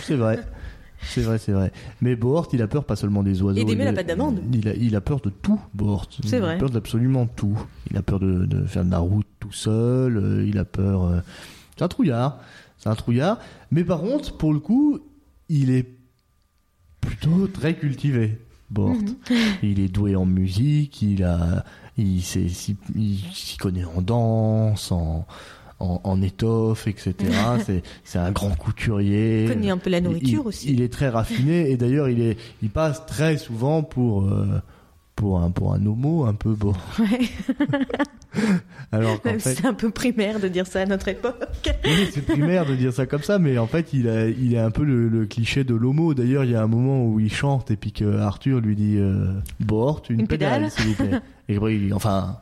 C'est vrai. C'est vrai, c'est vrai. Mais Bohort, il a peur pas seulement des oiseaux. Et d'aimer il la a- pâte d'amande. Il a, il a peur de tout, Bohort. C'est il vrai. a peur d'absolument tout. Il a peur de, de faire de la route tout seul. euh, il a peur. euh, C'est un trouillard. C'est un trouillard. Mais par contre, pour le coup, il est plutôt très cultivé, Bohort. Mhm. Il est doué en musique. Il a, il il s'y connaît en danse, en, en, en étoffe, etc. c'est, un grand couturier. Il connaît un peu la nourriture Il- aussi. Il est très raffiné et d'ailleurs il est, il passe très souvent pour euh, pour un pour un homo un peu beau. Ouais. Alors fait, c'est un peu primaire de dire ça à notre époque. oui, c'est primaire de dire ça comme ça, mais en fait il a, il est un peu le, le cliché de l'homo. D'ailleurs il y a un moment où il chante et puis que Arthur lui dit euh, Bort une, Une pédale s'il vous plaît. Et il dit, enfin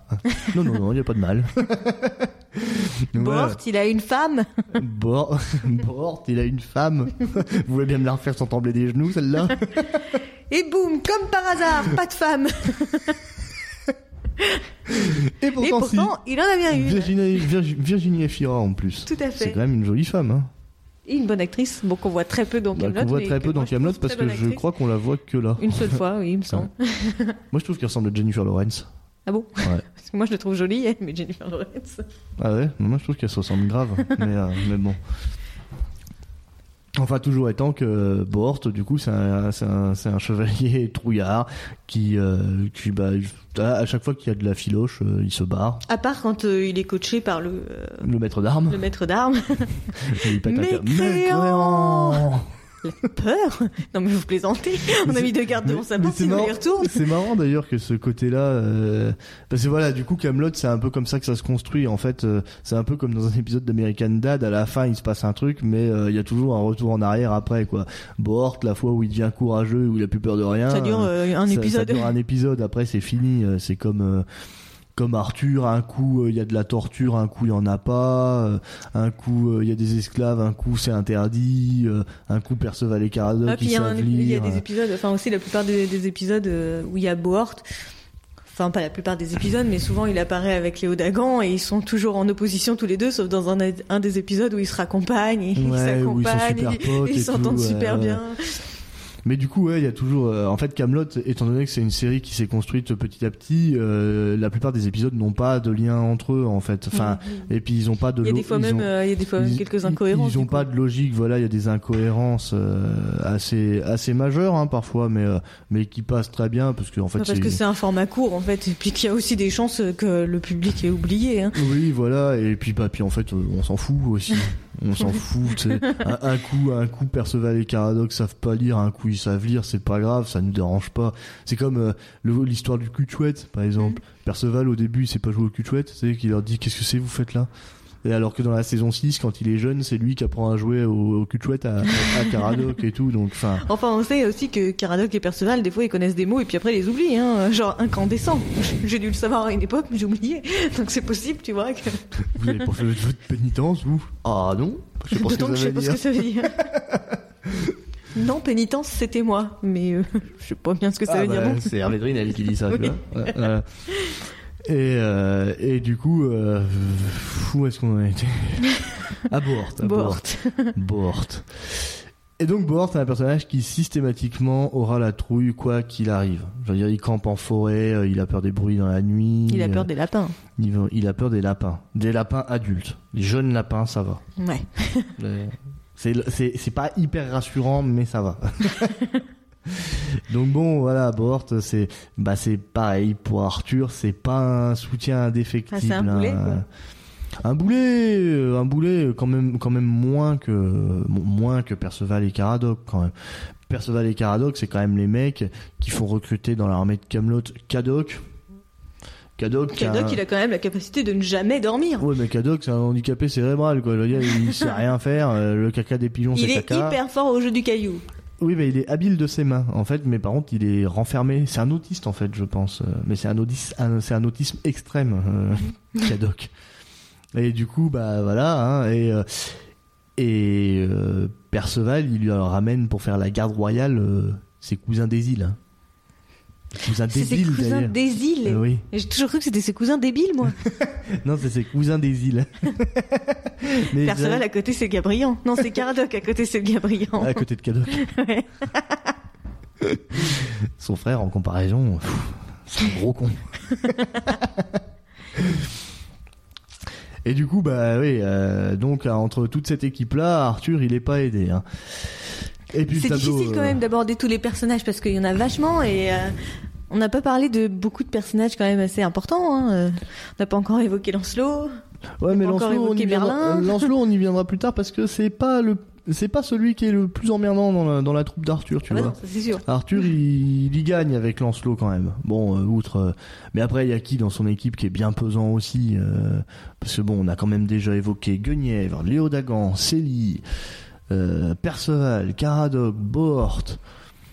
non non non il y a pas de mal. Donc, voilà. Bort, il a une femme. Bort, Bort, il a une femme. Vous voulez bien me la refaire sans trembler des genoux celle-là? Et boum, comme par hasard, pas de femme. Et Et pourtant, si. il en a bien une. Virginie, Virgi- Virginie Efira en plus. Tout à C'est fait. quand même une jolie femme. Hein. Et une bonne actrice, bon qu'on voit très peu dans Bah, Camelot. qu'on voit très peu dans Camelot parce que je crois qu'on la voit que là. Une seule fois, oui, il me semble. Moi je trouve qu'elle ressemble à Jennifer Lawrence. Ah bon? Ouais. Parce que moi je le trouve jolie, mais Jennifer Lawrence. Ah ouais? Moi je trouve qu'elle se ressemble grave. mais, euh, mais bon. Enfin, toujours étant que Bohort, du coup, c'est un, c'est un, c'est un chevalier trouillard qui, euh, qui bah, à chaque fois qu'il y a de la filoche, euh, il se barre. À part quand euh, il est coaché par le, euh, Le maître d'armes. le maître d'armes. câble. Peur Non mais vous plaisantez On a mis deux gardes devant sa porte, c'est il marrant, retourne. c'est marrant d'ailleurs que ce côté-là, euh, parce que voilà, du coup Camelot, c'est un peu comme ça que ça se construit. En fait, euh, c'est un peu comme dans un épisode d'American Dad. À la fin, il se passe un truc, mais euh, il y a toujours un retour en arrière après, quoi. Bohort, la fois où il devient courageux, où il a plus peur de rien. Ça dure euh, un ça- épisode. Ça dure un épisode. Après, c'est fini. euh, C'est comme. Comme Arthur, un coup euh, il y a de la torture, un coup il y en a pas, euh, un coup euh, il y a des esclaves, un coup c'est interdit, un coup Perceval et Caradoc Ah, ils il y, a des épisodes, enfin aussi la plupart des, des épisodes où il y a Bohort. Enfin, pas la plupart des épisodes, mais souvent il apparaît avec Léo Dagan et ils sont toujours en opposition tous les deux, sauf dans un, un des épisodes où ils se raccompagnent et ils Ouais, où ils s'accompagnent super et- et et ils s'entendent tout, super ouais. bien. Mais du coup, ouais, il y a toujours. euh, en fait, Camelot, étant donné que c'est une série qui s'est construite petit à petit, euh, la plupart des épisodes n'ont pas de lien entre eux, en fait. Enfin, Mhm. et puis ils ont pas de. il y a des fois même, euh, il y a des fois ils- quelques incohérences. Ils ont du coup. pas de logique, voilà, il y a des incohérences euh, assez assez majeures hein, parfois, mais euh, mais qui passent très bien parce que en fait parce que c'est un format court en fait, et puis qu'il y a aussi des chances que le public ait oublié. Hein. Oui, voilà, et puis bah puis en fait, euh, on s'en fout aussi. On s'en fout, tu sais. Un, un coup, un coup, Perceval et Caradoc savent pas lire, un coup ils savent lire, c'est pas grave, ça nous dérange pas. C'est comme euh, l'histoire du cul par exemple. Perceval au début, il sait pas jouer au cul de chouette, c'est qui leur dit qu'est-ce que c'est vous faites là? Et alors que dans la saison 6, quand il est jeune, c'est lui qui apprend à jouer au, au cul de chouette à, à Caradoc et tout, donc enfin. Enfin, on sait aussi que Caradoc et Perceval, des fois, ils connaissent des mots et puis après, ils les oublient. Hein. Genre incandescent. J'ai dû le savoir à une époque, mais j'ai oublié. Donc c'est possible, tu vois. Que... Vous avez pas fait votre pénitence, vous? Ah non Je sais pas ce D'autant que que je ça sais veut pas ce dire. que ça veut dire. non, pénitence, c'était moi. Mais euh, je sais pas bien ce que ça Ah veut dire bah, C'est Hervé Drinel qui dit ça, tu vois. Ouais, ouais. Et, euh, et du coup, euh, où est-ce qu'on en a été À Bohort. à Bohort. Bohort. Et donc Bohort est un personnage qui systématiquement aura la trouille quoi qu'il arrive. Je veux dire, il campe en forêt, euh, il a peur des bruits dans la nuit. Il a euh, peur des lapins. il, va- il a peur des lapins. Des lapins adultes. Les jeunes lapins, ça va. Ouais. C'est c'est c'est pas hyper rassurant, mais ça va. Donc bon, voilà, Bort, c'est bah c'est pareil pour Arthur, c'est pas un soutien indéfectible. Ah, c'est un boulet, hein. quoi. Un boulet, un boulet quand même, quand même moins que moins que Perceval et Caradoc quand même. Perceval et Caradoc, c'est quand même les mecs qui font recruter dans l'armée de Camelot Cadoc. Cadoc, a Cadoc, un- il a quand même la capacité de ne jamais dormir. Ouais, mais Cadoc, c'est un handicapé cérébral, quoi. Le gars, il sait rien faire. euh, Le caca des pigeons, c'est Il est caca. hyper fort au jeu du caillou. Oui, il est habile de ses mains, en fait. Mais par contre, il est renfermé. C'est un autiste, en fait, je pense. Euh, Mais c'est un un- autisme extrême, euh. Et du coup, bah voilà. Hein, et euh, et euh, Perceval, il lui ramène pour faire la garde royale ses cousins des îles. hein. Cousins C'est des ses cousins des îles. Euh, oui. J'ai toujours cru que c'était ses cousins débiles, moi. Non, c'est ses cousins des îles. mais Perceval à côté, c'est Gabriel. Non, c'est Caradoc à côté, c'est Gabriel. à côté de Cadoc. Ouais. Son frère, en comparaison, c'est un gros con. Et du coup, bah oui, euh, donc euh, entre toute cette équipe-là, Arthur, il est pas aidé. Hein. Et puis le C'est difficile quand euh, même d'aborder tous les personnages parce qu'il y en a vachement et euh, on n'a pas parlé de beaucoup de personnages quand même assez importants. Hein. Euh, On n'a pas encore évoqué Lancelot. Ouais, mais pas encore Lancelot, on y évoqué viendra, Merlin. euh, Lancelot, on y viendra plus tard parce que c'est pas le, c'est pas celui qui est le plus emmerdant dans la, dans la troupe d'Arthur, tu Ah bah vois. non, sûr. Arthur, il, il y gagne avec Lancelot quand même. Bon, euh, outre. euh, mais après, il y a qui dans son équipe qui est bien pesant aussi euh, Parce que bon, on a quand même déjà évoqué Guenièvre, Léodagan, Célie, euh, Perceval, Caradoc, Bort.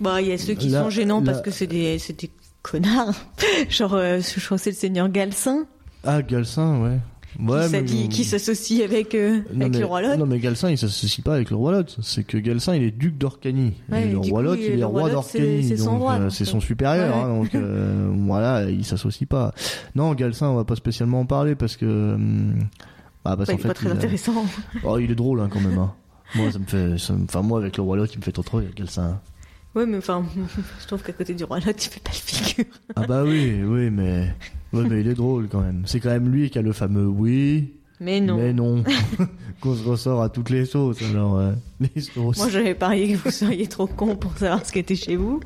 Bah, il y a ceux qui sont gênants parce que c'est des, des connards. Genre, euh, je crois que c'est le seigneur Galcin Ah, Galcin, ouais. Ouais, qui, s'associe avec, euh, Non, avec mais, le roi Lot. Non, mais Galcin, il s'associe pas avec le roi Lot. C'est que Galcin, il est duc d'Orcanie. Ouais, et le roi Lot, il- il est le roi d'Orcanie. c'est son euh, son supérieur. ouais. hein, donc, euh, voilà, il s'associe pas. Non, Galcin, on va pas spécialement en parler parce que. hum, bah, parce Bah, il qu'en est pas fait, très il intéressant. Oh, il est drôle hein, quand même. Hein. Moi, ça me fait. ça me- Enfin, moi, avec le roi Lot, il me fait trop trop rire, Galcin. Ouais, mais enfin, je trouve qu'à côté du roi Lot, il fait pas le figure. Ah bah oui, oui, mais. Ouais, mais il est drôle quand même. C'est quand même lui qui a le fameux oui, Mais non. mais non. Qu'on se ressort à toutes les sauces. Alors, euh, les sauces. Moi, j'avais parié que vous seriez trop con pour savoir ce qui était chez vous.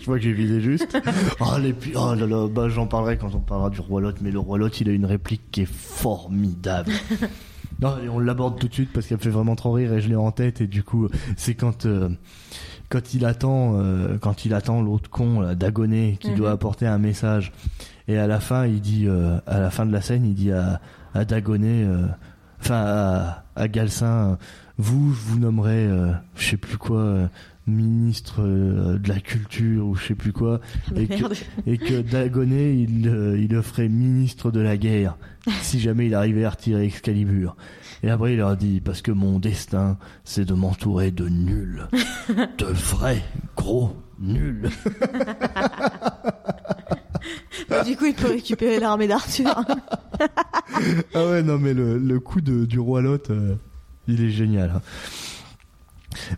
Je vois que j'ai visé juste. Oh, les pu- oh là là, bah, j'en parlerai quand on parlera du roi Lot, mais le roi Lot, il a une réplique qui est formidable. Non, on l'aborde tout de suite parce qu'elle me fait vraiment trop rire et je l'ai en tête et du coup, c'est quand euh, quand il attend euh, quand il attend l'autre con là, Dagonet qui Mhm. doit apporter un message et à la fin, il dit euh, à la fin de la scène, il dit à à Dagonet euh, enfin à, à Galcin euh, vous je vous nommerez euh, je sais plus quoi euh, ministre euh, de la culture ou je sais plus quoi et que, et que Dagonet il, euh, il le ferait ministre de la guerre si jamais il arrivait à retirer Excalibur. Et après il leur dit parce que mon destin c'est de m'entourer de nuls. De vrais gros nuls Du coup, il peut récupérer l'armée d'Arthur. ah ouais non mais le, le coup de, du roi Lot euh, il est génial hein.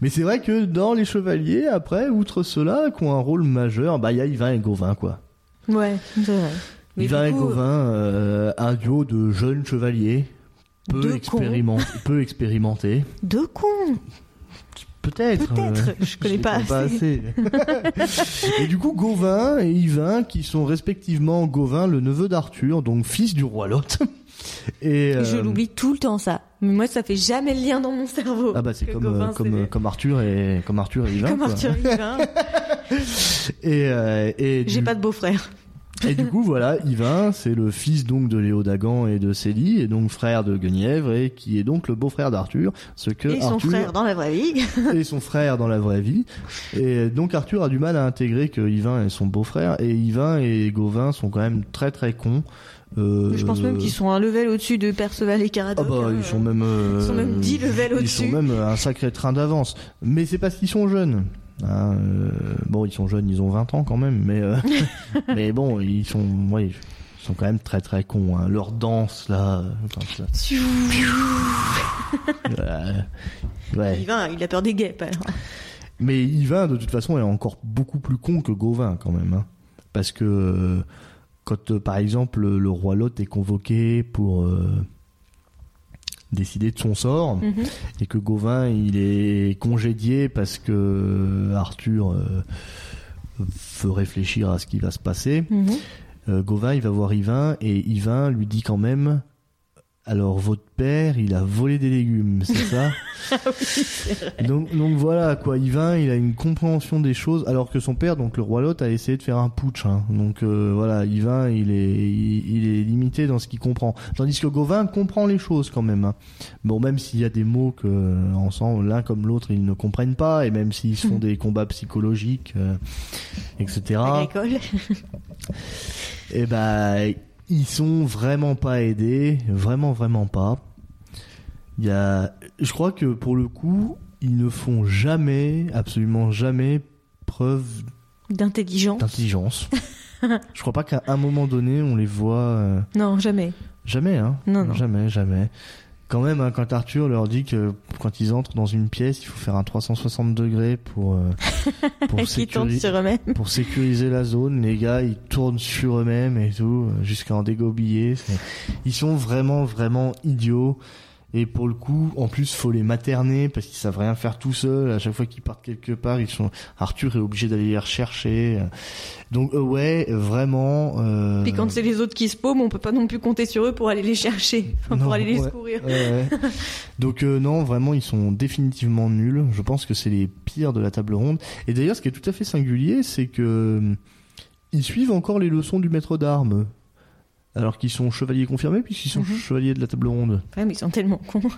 mais c'est vrai que dans les chevaliers après outre cela qui ont un rôle majeur bah il y a Yvain et Gauvin quoi ouais, c'est vrai. Mais Yvain et Gauvin, euh, un duo de jeunes chevaliers, peu, Deux expériment- peu expérimentés. Deux cons. Peut-être. Peut-être, euh, je connais pas assez. et du coup, Gauvin et Yvain, qui sont respectivement Gauvin, le neveu d'Arthur, donc fils du roi Lot. Et, Je euh, l'oublie tout le temps, ça. Mais moi, ça fait jamais le lien dans mon cerveau. Ah bah c'est comme, Gauvin, euh, comme, Arthur et comme Arthur et Yvain. Comme quoi. Arthur et Yvain. Et, euh, et J'ai du- pas de beau-frère. Et du coup, voilà, Yvain, c'est le fils donc de Léodagan et de Célie, et donc frère de Guenièvre, et qui est donc le beau-frère d'Arthur, ce que Et son Arthur frère dans la vraie vie. et son frère dans la vraie vie. Et donc Arthur a du mal à intégrer que Yvain est son beau-frère, et Yvain et Gauvin sont quand même très très cons. Euh, Je pense même qu'ils sont un level au-dessus de Perceval et Ah Caradoc. bah hein. ils sont même euh, Ils sont même 10 levels ils au-dessus. sont même un sacré train d'avance mais c'est parce qu'ils sont jeunes hein, euh, bon ils sont jeunes ils ont 20 ans quand même mais euh, mais bon ils sont ouais, ils sont quand même très très cons hein. leur danse là euh, enfin, ça- ouais Yvain, il a peur des guêpes. alors. mais Yvain de toute façon est encore beaucoup plus con que Gauvin quand même hein. parce que quand par exemple le, le roi Lot est convoqué pour euh, décider de son sort Mhm. et que Gauvin il est congédié parce que Arthur euh, veut réfléchir à ce qui va se passer. Mhm. Euh, Gauvin il va voir Yvain et Yvain lui dit quand même alors votre père il a volé des légumes c'est ça donc, donc voilà quoi Yvain il a une compréhension des choses alors que son père donc le roi Lot a essayé de faire un putsch hein. donc euh, voilà Yvain il est il, il est limité dans ce qu'il comprend tandis que Gauvin comprend les choses quand même hein. bon même s'il y a des mots que euh, ensemble l'un comme l'autre ils ne comprennent pas et même s'ils se font des combats psychologiques euh, etc Agricole. et ben ils sont vraiment pas aidés, vraiment vraiment pas. Il y a, je crois que pour le coup, ils ne font jamais, absolument jamais preuve D'intelligence. d'intelligence. je crois pas qu'à un moment donné on les voit euh, Non, jamais. jamais hein. Non, non. Jamais, jamais. Quand même, hein, quand Arthur leur dit que quand ils entrent dans une pièce, il faut faire un 360 degrés pour euh, pour, sécuri- sur pour sécuriser la zone, les gars, ils tournent sur eux-mêmes et tout, euh, jusqu'à en dégobiller. Ils sont vraiment, vraiment idiots. Et pour le coup, en plus, faut les materner parce qu'ils savent rien faire tout seuls. À chaque fois qu'ils partent quelque part, ils sont. Arthur est obligé d'aller les rechercher. Donc euh, ouais, vraiment. Euh... Puis quand c'est les autres qui se paument, on peut pas non plus compter sur eux pour aller les chercher, enfin, Non, pour aller les ouais. secourir. Ouais, ouais. Donc euh, non, vraiment, ils sont définitivement nuls. Je pense que c'est les pires de la table ronde. Et d'ailleurs, ce qui est tout à fait singulier, c'est que euh, ils suivent encore les leçons du maître d'armes. Alors qu'ils sont chevaliers confirmés, puisqu'ils sont Mhm. chevaliers de la table ronde. Ouais, mais ils sont tellement cons.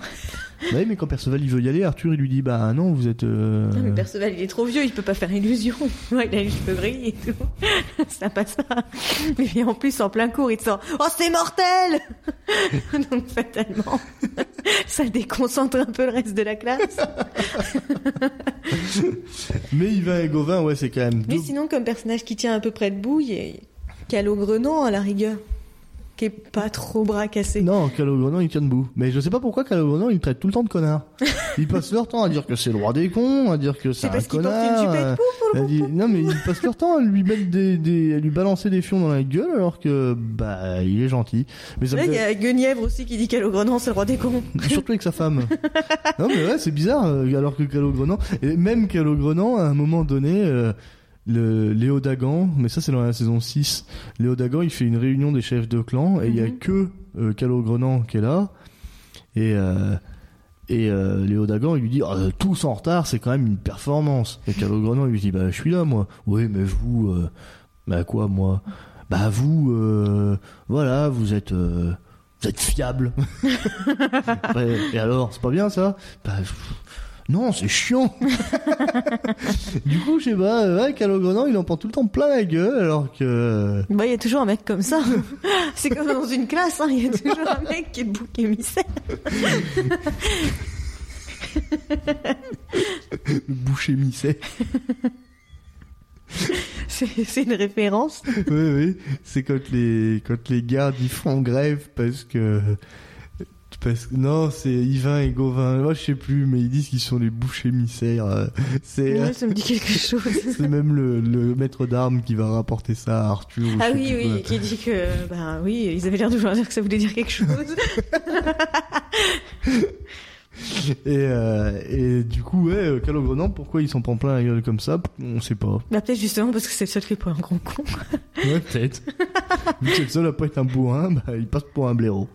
Oui, mais quand Perceval il veut y aller, Arthur il lui dit Bah non, vous êtes. euh, Non, mais Perceval, il est trop vieux, il peut pas faire illusion. Il a les cheveux gris et tout. Ça passe pas. Mais en plus, en plein cours, il te sort Oh, c'est mortel Donc, fatalement, ça déconcentre un peu le reste de la classe. Mais Yvain et Gauvin, ouais, c'est quand même Mais deux. sinon, comme personnage qui tient un peu près debout, il y a Calogrenant à la rigueur, qui est pas trop bras cassé. Non, Calogrenant il tient debout. Mais je sais pas pourquoi Calogrenant il traite tout le temps de connard. Ils passent leur temps à dire que c'est le roi des cons, à dire que c'est un parce connard. une euh, pour dit- non mais ils passent leur temps à lui mettre des, des à lui balancer des fions dans la gueule alors que bah il est gentil. Mais ça Là, il y a Guenièvre aussi qui dit Calogrenant, c'est le roi des cons. surtout avec sa femme. non mais ouais c'est bizarre euh, alors que Calogrenant et même Calogrenant à un moment donné euh, le Léo Dagan, mais ça c'est dans la saison 6. Léo Dagan, il fait une réunion des chefs de clan et il y a Mhm. que euh, Calogrenant qui est là et euh, et euh, Léo Dagan, il lui dit euh, tous en retard, c'est quand même une performance. Et Calogrenant, il lui dit bah je suis là moi. Oui, mais vous bah quoi moi? Bah vous voilà, vous êtes vous êtes fiable. Et alors, c'est pas bien ça? Bah non, c'est chiant. du coup, je sais pas, ouais, Calogrenant, il en prend tout le temps plein la gueule alors que Bah, il y a toujours un mec comme ça. c'est comme dans une classe, hein, il y a toujours un mec qui est bouc émissaire. boucher. C'est c'est une référence. oui, oui, c'est quand les quand les gardes ils font grève parce que parce que non, c'est Yvain et Gauvin. Moi, je sais plus, mais ils disent qu'ils sont les bouchers émissaires. euh, C'est Ouais, ça me dit quelque chose. c'est même le, le maître d'armes qui va rapporter ça à Arthur. Ah oui, oui, quoi. qui dit que, bah oui, ils avaient l'air de vouloir dire que ça voulait dire quelque chose. Et, euh, et du coup, ouais, euh, Calogrenant, pourquoi il s'en prend plein la gueule comme ça? On sait pas. bah peut-être justement parce que c'est le seul qui est pas un gros con. Ouais, peut-être. Vu que c'est le seul à pas être un bourrin, bah, il passe pour un blaireau.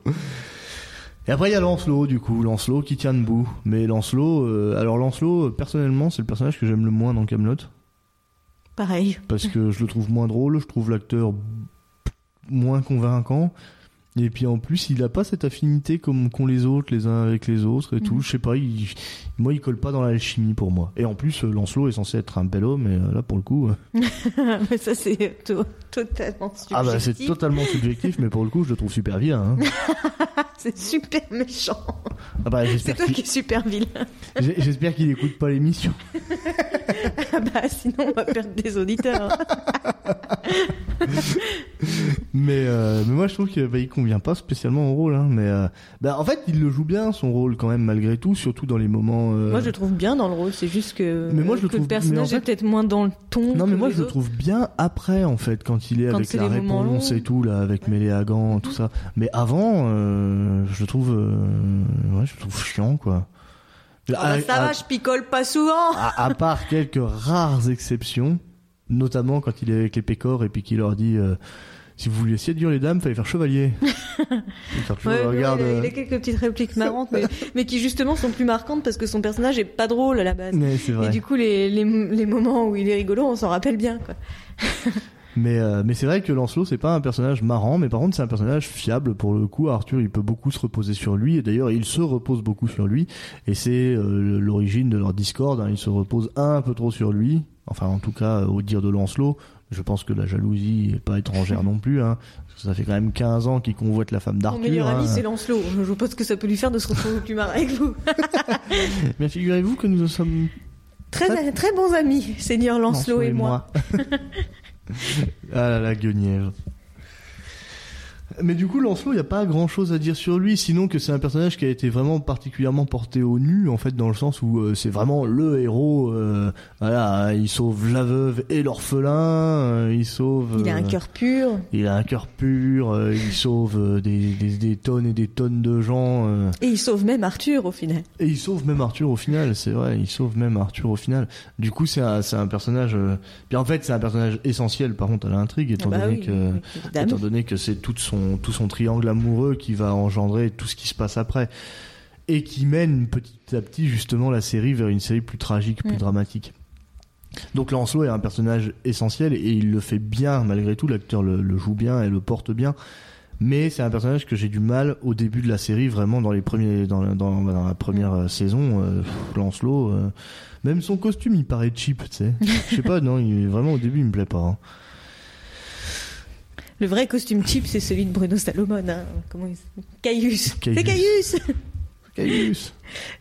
Et après, il y a Lancelot, du coup. Lancelot qui tient debout. Mais Lancelot, euh, alors Lancelot, euh, personnellement, c'est le personnage que j'aime le moins dans Camelot. Pareil. Parce que je le trouve moins drôle, je trouve l'acteur moins convaincant. Et puis en plus, il a pas cette affinité comme qu'ont les autres, les uns avec les autres et tout. Mhm. Je sais pas, il, moi, il colle pas dans l'alchimie pour moi. Et en plus, euh, Lancelot est censé être un bel homme, et euh, là, pour le coup. euh, Mais ça, c'est to- totalement subjectif. Ah bah, c'est totalement subjectif, mais pour le coup, je le trouve super vilain. Hein. C'est super méchant. Ah bah, C'est toi qui es super vilain. j'espère qu'il écoute pas l'émission. Ah bah sinon, on va perdre des auditeurs. mais, euh, mais moi je trouve qu'il bah, il convient pas spécialement au rôle. Hein, mais euh, bah, en fait, il le joue bien son rôle quand même malgré tout, surtout dans les moments. euh, Moi, je le trouve bien dans le rôle. C'est juste que, Mais moi, je le trouve- le personnage mais en fait- est peut-être moins dans le ton. Non mais moi je le trouve bien après en fait quand il est Quand avec c'est la réponse et tout là avec Méléagan tout ça. Mais avant euh, je le trouve euh, ouais je le trouve chiant quoi. Ah bah, À- ça à- va, je picole pas souvent. à, à part quelques rares exceptions, notamment quand il est avec les pécores et puis qu'il leur dit euh, si vous vouliez séduire les dames, fallait faire chevalier. Ouais, il, a, il a quelques petites répliques marrantes, mais, mais qui justement sont plus marquantes parce que son personnage est pas drôle à la base. mais vrai. Et du coup, les, les, les moments où il est rigolo, on s'en rappelle bien. Quoi. Mais, euh, mais c'est vrai que Lancelot, c'est pas un personnage marrant, mais par contre, c'est un personnage fiable pour le coup. Arthur, il peut beaucoup se reposer sur lui, et d'ailleurs, il se repose beaucoup sur lui, et c'est euh, l'origine de leur discorde. hein. Il se repose un peu trop sur lui, enfin, en tout cas, euh, au dire de Lancelot. Je pense que la jalousie est pas étrangère non plus, hein, parce que ça fait quand même 15 ans qu'il convoite la femme Mon d'Arthur. meilleur ami, hein. c'est Lancelot. Je pense que ça peut lui faire de se retrouver au plus marre avec vous. Bien, figurez-vous que nous sommes Très, très bons amis, Seigneur Lancelot, et, moi. ah là là, guenièvre. Mais du coup, Lancelot, il n'y a pas grand chose à dire sur lui, sinon que c'est un personnage qui a été vraiment particulièrement porté au nu, en fait, dans le sens où euh, c'est vraiment le héros. euh, voilà, il sauve la veuve et l'orphelin, euh, il sauve. Il a un cœur pur. Il a un cœur pur, il sauve des, des, des tonnes et des tonnes de gens. Et il sauve même Arthur au final. et il sauve même Arthur au final, c'est vrai, il sauve même Arthur au final. Du coup, c'est un, un personnage. Bien en fait, c'est un personnage essentiel, par contre, à l'intrigue, étant Ah bah oui, étant donné que c'est tout son tout son triangle amoureux qui va engendrer tout ce qui se passe après, et qui mène petit à petit justement la série vers une série plus tragique, plus Mm. dramatique. Donc Lancelot est un personnage essentiel et il le fait bien malgré tout. L'acteur le, le joue bien et le porte bien. Mais c'est un personnage que j'ai du mal au début de la série, vraiment dans les premiers, dans, la- dans, dans la première euh, saison. euh, Lancelot, euh, même son costume, il paraît cheap, tu sais. Je sais pas, non, il, vraiment au début, il me plaît pas. hein. Le vrai costume cheap, c'est celui de Bruno Salomon. Hein. Comment il Caius. Caius. C'est Caius Caius.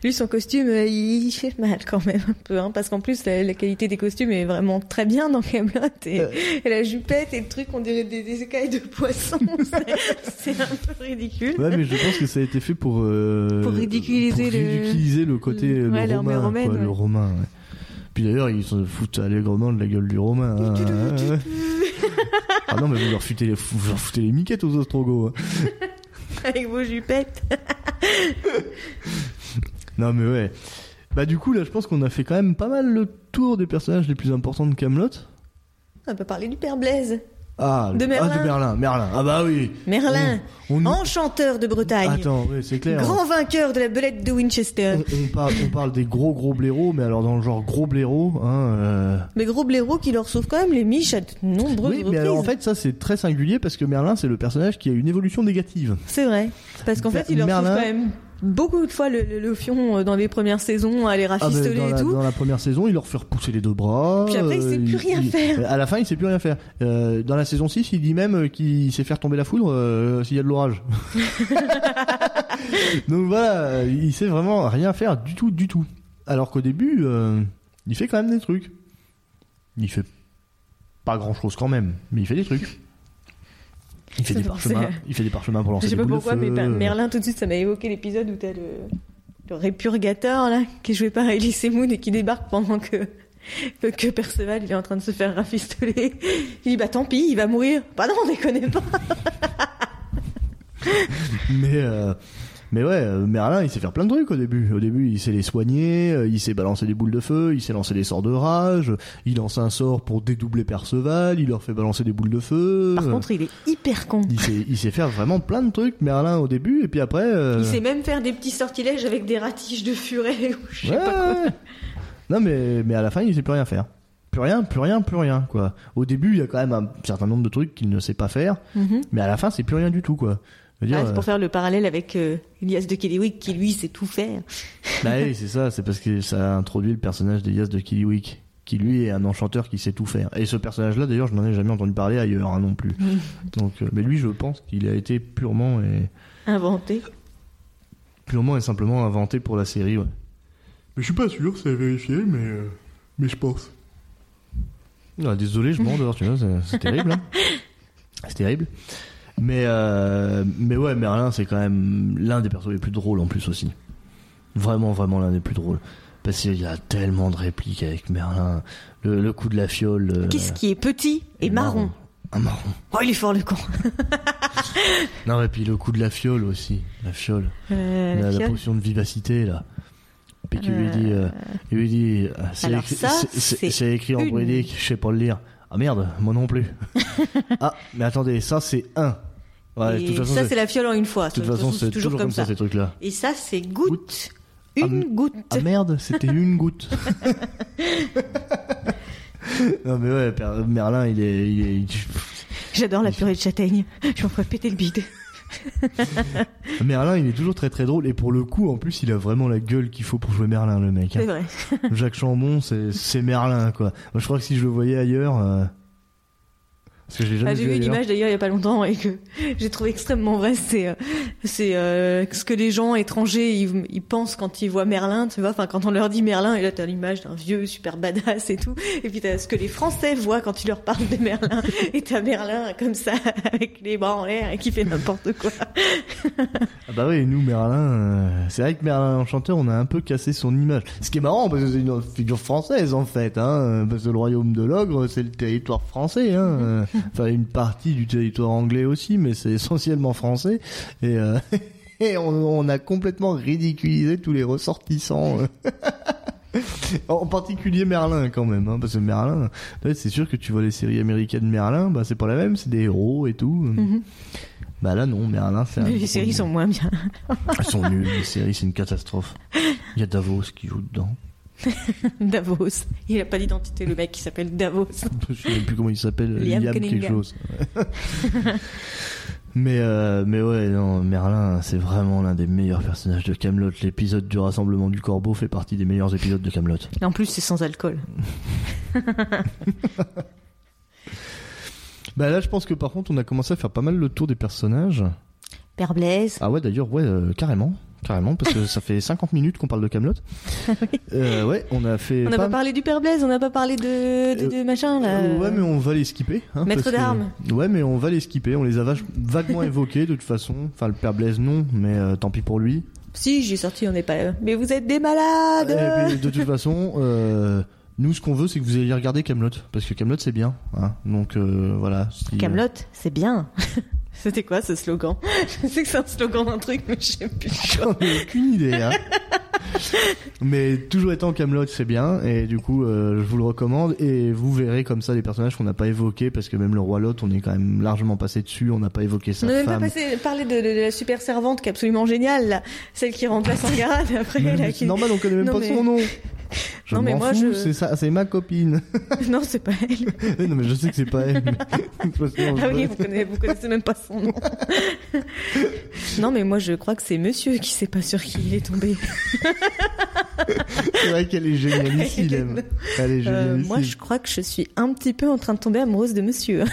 Lui, son costume, euh, il fait mal quand même un peu. Hein, parce qu'en plus, la, la qualité des costumes est vraiment très bien dans Camelot. Et, Euh. et la jupette et le truc, on dirait des, des écailles de poisson. C'est- un peu ridicule. Ouais, mais je pense que ça a été fait pour euh, Pour ridiculiser pour le- ridiculiser le côté le- le ouais, romain, romaine, quoi, le romain. ouais. Puis d'ailleurs, ils se foutent allègrement de la gueule du romain. hein, ouais. Ah non, mais vous leur foutez les, vous leur foutez les miquettes aux Ostrogoths. hein. Avec vos jupettes. Non, mais ouais. Bah du coup, là, je pense qu'on a fait quand même pas mal le tour des personnages les plus importants de Camelot. On peut parler du père Blaise. Ah, De le- Merlin. ah, de Merlin. Merlin. Ah bah oui. Merlin, On, on- enchanteur de Bretagne. Attends, c'est clair. Grand vainqueur de la belette de Winchester. On, on parle, on parle des gros gros blaireaux, mais alors dans le genre gros blaireaux, hein. euh, Mais gros blaireau qui leur sauve quand même les miches à de nombreuses Oui, reprises. mais alors en fait, ça c'est très singulier parce que Merlin c'est le personnage qui a une évolution négative. C'est vrai. Parce qu'en fait, il leur Merlin- sauve quand même beaucoup de fois le, le, le fion euh, dans les premières saisons à les Ah, rafistoler dans, et la, tout. dans la première saison, il leur fait repousser les deux bras. Puis après, il sait plus rien faire. À la fin, il sait plus rien faire. Euh, dans la saison 6, il dit même euh, qu'il sait faire tomber la foudre euh, s'il y a de l'orage. Donc voilà, il sait vraiment rien faire du tout, du tout. Alors qu'au début, euh, il fait quand même des trucs. Il fait pas grand chose quand même, mais il fait des trucs. Il fait des parchemins, il fait des parchemins pour lancer Je sais pas pourquoi, mais ben, Merlin, tout de suite, ça m'a évoqué l'épisode où t'as le, le répurgateur, là, qui est joué par Elise Moon et qui débarque pendant que, que, que Perceval, il est en train de se faire rafistoler. Il dit, bah tant pis, il va mourir. Bah non, on déconne pas. Mais euh, mais ouais, euh, Merlin, il sait faire plein de trucs au début. Au début, il sait les soigner, euh, il sait balancer des boules de feu, il sait lancer des sorts de rage, il lance un sort pour dédoubler Perceval, il leur fait balancer des boules de feu. Par contre, il est hyper con. il sait, il sait faire vraiment plein de trucs, Merlin, au début, et puis après... euh, Il sait même faire des petits sortilèges avec des ratiches de furet ou je sais ouais, pas quoi. ouais. Non, mais, mais à la fin, il sait plus rien faire. Plus rien, plus rien, plus rien, quoi. Au début, il y a quand même un certain nombre de trucs qu'il ne sait pas faire, Mhm. mais à la fin, c'est plus rien du tout, quoi. Dire, Ah, c'est pour faire le parallèle avec euh, Elias de Kellywick qui lui sait tout faire. Bah oui, c'est ça, c'est parce que ça a introduit le personnage d'Elias de Killywick, qui lui est un enchanteur qui sait tout faire. Et ce personnage-là, d'ailleurs, je n'en ai jamais entendu parler ailleurs hein, non plus. Donc, euh, mais lui, je pense qu'il a été purement et Inventé. purement et simplement inventé pour la série. Ouais. Mais je suis pas sûr, c'est à vérifier, mais, euh, mais je pense. Ah, désolé, je m'endors, tu vois, c'est- c'est terrible. hein. C'est terrible. Mais, euh, mais ouais, Merlin, c'est quand même l'un des persos les plus drôles en plus aussi. Vraiment, vraiment l'un des plus drôles. Parce qu'il y a tellement de répliques avec Merlin. Le, le coup de la fiole. euh, Qu'est-ce qui est petit et marron Un marron. Oh, il est fort le con. Non, et puis le coup de la fiole aussi. La fiole. Euh, la, la potion de vivacité, là. Puis qui lui dit, il lui dit, c'est écrit, en une. je sais pas le lire. Ah merde, moi non plus. ah, mais attendez, ça c'est un. Ouais, de Et toute façon, ça, c'est- la fiole en une fois. de toute façon, c'est toujours comme ça, ces trucs-là. Et ça, c'est goutte. Ah, Une m- goutte. Ah merde, c'était une goutte. non mais ouais, Merlin, il est, est- J'adore la purée de châtaigne. Je m'en ferais péter le bide. Merlin, il est toujours très très drôle et pour le coup, en plus, il a vraiment la gueule qu'il faut pour jouer Merlin, le mec. hein. C'est vrai. Jacques Chambon, c'est Merlin, quoi. Moi, je crois que si je le voyais ailleurs, euh, j'ai Ah, j'ai vu une image d'ailleurs il y a pas longtemps et que j'ai trouvé extrêmement vrai. C'est euh, c'est euh, ce que les gens étrangers ils, ils pensent quand ils voient Merlin, tu vois. Enfin quand on leur dit Merlin et là t'as l'image d'un vieux super badass et tout. Et puis t'as ce que les Français voient quand tu leur parles de Merlin. Et t'as Merlin comme ça avec les bras en l'air et qui fait n'importe quoi. Ah bah oui, nous Merlin, euh, c'est vrai que Merlin l'Enchanteur, on a un peu cassé son image. Ce qui est marrant parce que c'est une figure française en fait, hein, parce que le royaume de l'ogre, c'est le territoire français, hein. Enfin une partie du territoire anglais aussi, mais c'est essentiellement français. Et, euh, et on, on a complètement ridiculisé tous les ressortissants. En particulier Merlin quand même, hein, parce que Merlin, c'est sûr que tu vois les séries américaines Merlin, bah c'est pas la même, c'est des héros et tout. Bah là non, Merlin c'est les séries nul. sont moins bien. Elles sont nulles, les séries, c'est une catastrophe. Il y a Davos qui joue dedans. Davos. Il a pas d'identité le mec qui s'appelle Davos. Je sais même plus comment il s'appelle, Liam Liam, quelque chose. mais, euh, mais ouais, non, Merlin, c'est vraiment l'un des meilleurs personnages de Camelot. L'épisode du rassemblement du corbeau fait partie des meilleurs épisodes de Camelot. En plus c'est sans alcool. Bah là, je pense que par contre, on a commencé à faire pas mal le tour des personnages. Père Blaise. Ah ouais, d'ailleurs, ouais, euh, carrément. Carrément, parce que ça fait 50 minutes qu'on parle de Camelot. euh, ouais, on a fait. On n'a pas pas parlé du Père Blaise, on n'a pas parlé de, de, de machin là. Euh, ouais, mais on va les skipper. Hein, Maître que- d'armes. Ouais, mais on va les skipper. On les a vaguement évoqués de toute façon. Enfin, le père Blaise, non, mais euh, tant pis pour lui. Si, j'ai sorti, on n'est pas. Mais vous êtes des malades Et puis, de toute façon, euh, nous, ce qu'on veut, c'est que vous ayez regardé Camelot, parce que Camelot, c'est bien. Hein. Donc euh, voilà. Camelot, c'est bien. C'était quoi ce slogan? Je sais que c'est un slogan d'un truc, mais je sais plus. J'en ai aucune idée. Hein. mais toujours étant Camelot, c'est bien. Et du coup, euh, je vous le recommande. Et vous verrez comme ça les personnages qu'on n'a pas évoqués, parce que même le roi Lot, on est quand même largement passé dessus. On n'a pas évoqué sa On n'a même pas passé, parlé de, de- de la super servante qui est absolument géniale, là. celle qui remplace Angarade après. Là, qui- normal, on connaît même Non, pas mais- son nom. Je Non, mais moi, fous, je- c'est ça, c'est ma copine. Non, c'est pas elle. Non, mais je sais que c'est pas elle. mais- Ah oui, vous connaissez, vous connaissez même pas son nom. non, mais moi je crois que c'est monsieur qui sait pas sur qui il est tombé. c'est vrai qu'elle est génialissime. Elle est Euh, génialissime. moi je crois que je suis un petit peu en train de tomber amoureuse de monsieur.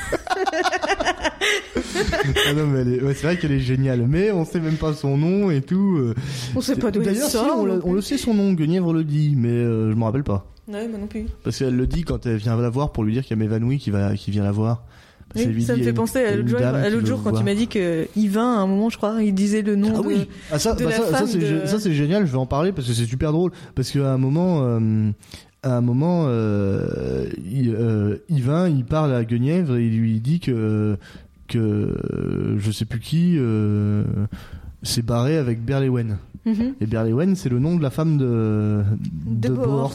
Ah non, mais elle est- ouais, c'est vrai qu'elle est géniale, mais on sait même pas son nom et tout. euh. On sait pas d'où elle D'ailleurs, si, sort. on, le- on plus. le sait son nom, Guenièvre le dit, mais euh, je me rappelle pas. Ouais, moi non plus. Parce qu'elle le dit quand elle vient la voir pour lui dire qu'elle m'évanouit, qui va, qui vient la voir. Parce Oui, ça me y a fait penser y a à l'autre jour, à l'autre jour quand tu m'as dit que Yvain, à un moment, je crois, il disait le nom Ah de... oui, ah, ça, de bah la ça, femme c'est de- gé- ça c'est génial. Je vais en parler parce que c'est super drôle. Parce qu'à un moment, euh, à un moment, euh, il, euh, Yvain, il parle à Guenièvre et il lui dit que que je sais plus qui s'est barré avec Berlewen. Mhm. Et Berlewen, c'est le nom de la femme de De de. Bohort.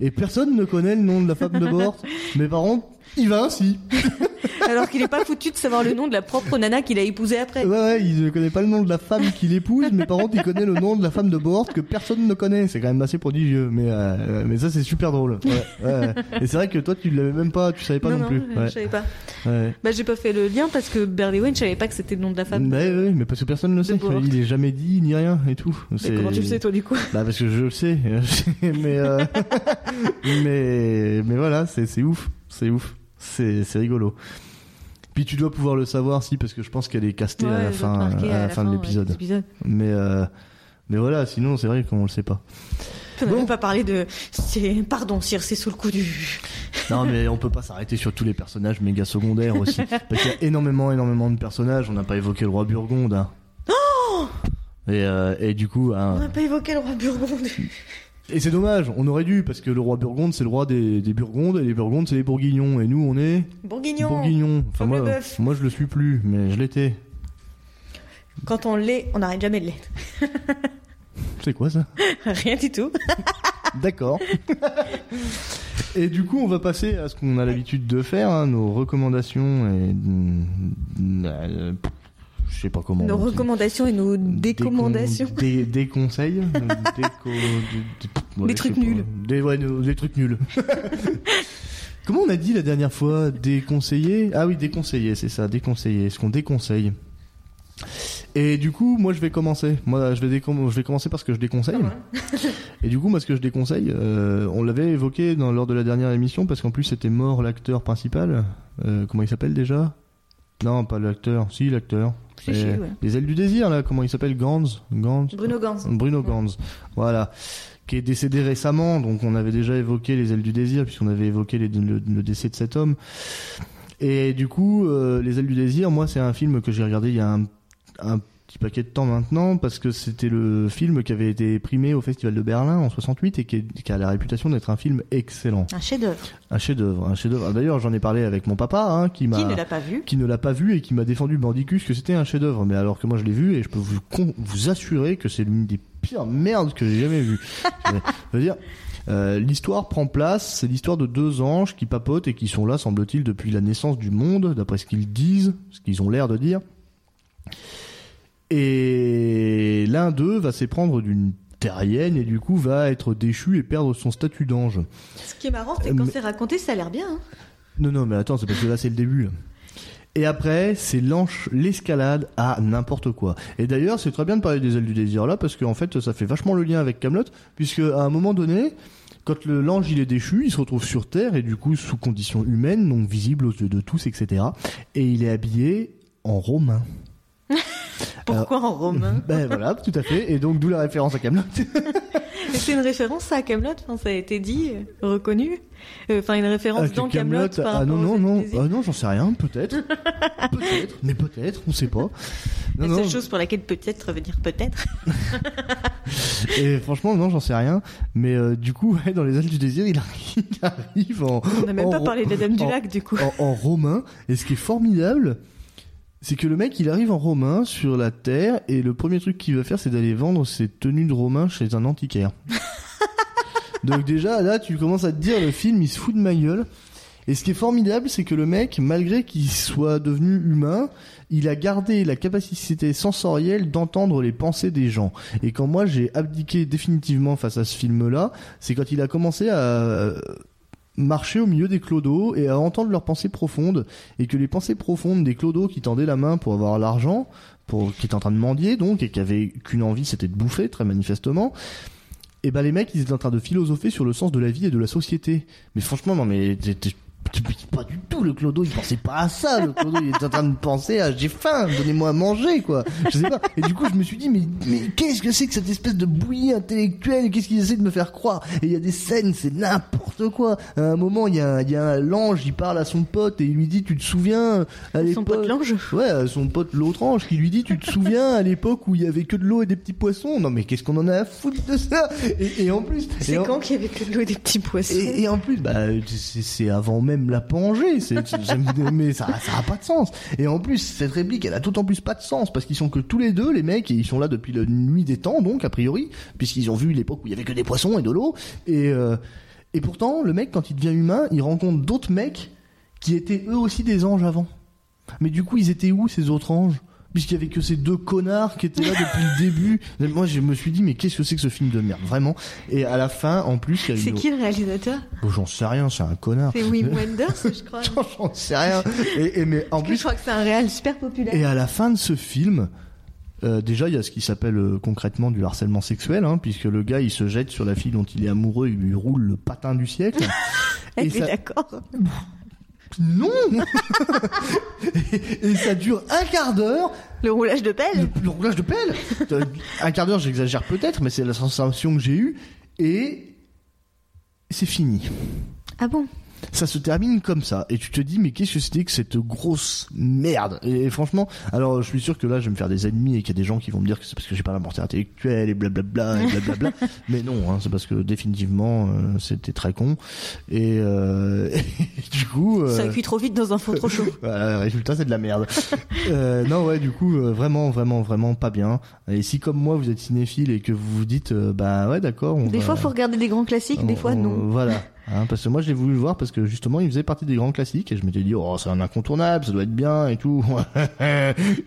Et personne ne connaît le nom de la femme de Bohort. Mais par contre, Yvain, si. Alors qu'il est pas foutu de savoir le nom de la propre nana qu'il a épousée après. Ouais, ouais, il ne connaît pas le nom de la femme qu'il épouse, mais par contre, il connaît le nom de la femme de Bohort que personne ne connaît. C'est quand même assez prodigieux, mais euh, mais ça c'est super drôle. Ouais, ouais. Et c'est vrai que toi, tu l'avais même pas, tu savais pas non, non, plus. je Ouais, savais pas. Bah j'ai pas fait le lien parce que Berlywin, je savais pas que c'était le nom de la femme. Bah, ouais, mais parce que personne ne le sait. Bohort. Il est jamais dit ni rien et tout. Mais comment tu le sais toi du coup? Bah parce que je le sais, mais euh, mais mais voilà, c'est c'est ouf, c'est ouf, c'est rigolo. Puis tu dois pouvoir le savoir si parce que je pense qu'elle est castée à la fin à la fin de l'épisode. Mais euh, mais voilà, sinon c'est vrai qu'on le sait pas. On Bon. n'a pas parlé de. Pardon, Sire, c'est sous le coup du. Non, mais on peut pas s'arrêter sur tous les personnages méga secondaires aussi. Parce qu'il y a énormément, énormément de personnages. On n'a pas évoqué le roi Burgonde. hein. et, euh, et du coup, hein, On n'a pas évoqué le roi Burgonde. Et c'est dommage, on aurait dû, parce que le roi Burgonde, c'est le roi des, des Burgondes, et les Burgondes, c'est les Bourguignons. Et nous, on est Bourguignon. Bourguignons. Enfin, moi, moi, je le suis plus, mais je l'étais. Quand on l'est, on n'arrête jamais de l'être. C'est quoi ça? Rien du tout. D'accord. et du coup, on va passer à ce qu'on a l'habitude de faire, hein, nos recommandations et. Je sais pas comment. Nos recommandations et nos décommandations. Des, des, des conseils. des, ouais, trucs nuls. Des, ouais, nos- des trucs nuls. Comment on a dit la dernière fois Déconseiller? Ah oui, déconseiller, c'est ça, déconseiller. Ce qu'on déconseille. Et du coup, moi je vais commencer. Moi je vais, je vais commencer par ce que je déconseille. Et du coup, moi ce que je déconseille, euh, on l'avait évoqué dans, lors de la dernière émission parce qu'en plus c'était mort l'acteur principal. Euh, comment il s'appelle déjà? Non, pas l'acteur. Si, l'acteur. Et ouais. Les ailes du désir là, comment il s'appelle? Gans? Gans? Bruno Gans. Bruno Gans. Voilà. Qui est décédé récemment, donc on avait déjà évoqué les ailes du désir, puisqu'on avait évoqué les- le, le décès de cet homme. Et du coup, euh, les ailes du désir, moi c'est un film que j'ai regardé il y a un, un petit paquet de temps maintenant, parce que c'était le film qui avait été primé au Festival de Berlin en 68 et qui, est- qui a la réputation d'être un film excellent. Un chef-d'œuvre. Un chef-d'œuvre, un chef-d'œuvre. D'ailleurs, j'en ai parlé avec mon papa, hein, qui m'a Qui ne l'a pas vu qui ne l'a pas vu et qui m'a défendu Bandicus que c'était un chef-d'œuvre. Mais alors que moi je l'ai vu et je peux vous, con- vous assurer que c'est l'une des pires merdes que j'ai jamais vues. je veux dire, euh, l'histoire prend place, c'est l'histoire de deux anges qui papotent et qui sont là, semble-t-il, depuis la naissance du monde, d'après ce qu'ils disent, ce qu'ils ont l'air de dire. Et l'un d'eux va s'éprendre d'une terrienne et du coup va être déchu et perdre son statut d'ange. Ce qui est marrant, c'est Euh, que quand mais- c'est raconté, ça a l'air bien. hein. Non, non, mais attends, c'est parce que là, c'est le début. là. Et après, c'est l'escalade à n'importe quoi. Et d'ailleurs, c'est très bien de parler des ailes du désir là, parce qu'en fait, ça fait vachement le lien avec Camelot, puisque à un moment donné, quand le- l'ange il est déchu, il se retrouve sur Terre et du coup sous conditions humaines, donc visibles aux yeux de tous, etc. Et il est habillé en romain. Pourquoi en romain Ben voilà, tout à fait. Et donc d'où la référence à Camelot. C'est une référence à Camelot, enfin, ça a été dit, euh, reconnu. Euh, Enfin, une référence dans Camelot. Ah non non non, ah non, j'en sais rien, peut-être, peut-être, mais peut-être, on sait pas. La seule chose pour laquelle peut-être veut dire peut-être. Et franchement, non, j'en sais rien. Mais euh, du coup, ouais, dans les ailes du désir, il arrive, en. On n'a même en pas parlé de la Dame du Lac, du coup. En, en romain. Et ce qui est formidable, c'est que le mec, il arrive en romain sur la terre et le premier truc qu'il va faire, c'est d'aller vendre ses tenues de romain chez un antiquaire. Donc déjà, là, tu commences à te dire, le film, il se fout de ma gueule. Et ce qui est formidable, c'est que le mec, malgré qu'il soit devenu humain, il a gardé la capacité sensorielle d'entendre les pensées des gens. Et quand moi j'ai abdiqué définitivement face à ce film-là, c'est quand il a commencé à marcher au milieu des clodos et à entendre leurs pensées profondes. Et que les pensées profondes des clodos qui tendaient la main pour avoir l'argent, pour, qui étaient en train de mendier donc, et qui avaient qu'une envie, c'était de bouffer, très manifestement. Et ben les mecs, ils étaient en train de philosopher sur le sens de la vie et de la société. Mais franchement, non mais pas du tout le clodo, il pensait pas à ça. Le clodo, il était en train de penser à j'ai faim, donnez-moi à manger quoi. Je sais pas. Et du coup, je me suis dit mais mais qu'est-ce que c'est que cette espèce de bouillie intellectuelle? Qu'est-ce qu'ils essaient de me faire croire? Et il y a des scènes, c'est n'importe quoi. À un moment, il y a il y a l'ange, il parle à son pote et il lui dit tu te souviens à Son pote l'ange? Ouais, son pote l'autre ange qui lui dit Tu te souviens à l'époque où il y avait que de l'eau et des petits poissons? Non, mais qu'est-ce qu'on en a à foutre de ça? Et, et en plus. C'est en- quand qu'il y avait que de l'eau et des petits poissons? et, et en plus, bah, c'est avant même la Pangée, c'est- mais ça, ça a pas de sens. Et en plus, cette réplique, elle a tout en plus pas de sens, parce qu'ils sont que tous les deux, les mecs, et ils sont là depuis la nuit des temps, donc, a priori, puisqu'ils ont vu l'époque où il y avait que des poissons et de l'eau. Et, euh, et pourtant, le mec, quand il devient humain, il rencontre d'autres mecs qui étaient eux aussi des anges avant. Mais du coup, ils étaient où, ces autres anges? Puisqu'il y avait que ces deux connards qui étaient là depuis le début. Et Moi, je me suis dit, mais qu'est-ce que c'est que ce film de merde, vraiment? Et à la fin, en plus, il y a C'est une... qui le réalisateur? Bon, j'en sais rien, c'est un connard. C'est Wim Wenders, je crois. J'en sais rien. Et, et mais en Je plus, crois que c'est un réal super populaire. et à la fin de ce film, euh, déjà il y a ce qui s'appelle euh, concrètement du harcèlement sexuel, hein, puisque le gars il se jette sur la fille dont il est amoureux, il lui roule le patin du siècle. Elle est ça- d'accord. Non et, et ça dure un quart d'heure. Le roulage de pelle Le, le roulage de pelle. Un quart d'heure, j'exagère peut-être, mais c'est la sensation que j'ai eue. Et c'est fini. Ah bon? Ça se termine comme ça. Et tu te dis, mais qu'est-ce que c'était que cette grosse merde? Et franchement, alors je suis sûr que là, je vais me faire des ennemis et qu'il y a des gens qui vont me dire que c'est parce que j'ai pas la mortalité intellectuelle et blablabla et blablabla. mais non, hein, c'est parce que définitivement, euh, c'était très con. Et, euh, et du coup... euh, Ça cuit trop vite dans un four trop chaud. voilà, le résultat, c'est de la merde. euh, non, ouais, du coup, euh, vraiment, vraiment, vraiment pas bien. Et si comme moi, vous êtes cinéphile et que vous vous dites, euh, bah ouais, d'accord, Des va- fois, faut regarder des grands classiques, des fois, on- non. Voilà. Hein, parce que moi, je l'ai voulu le voir parce que justement, il faisait partie des grands classiques et je m'étais dit, oh, c'est un incontournable, ça doit être bien et tout.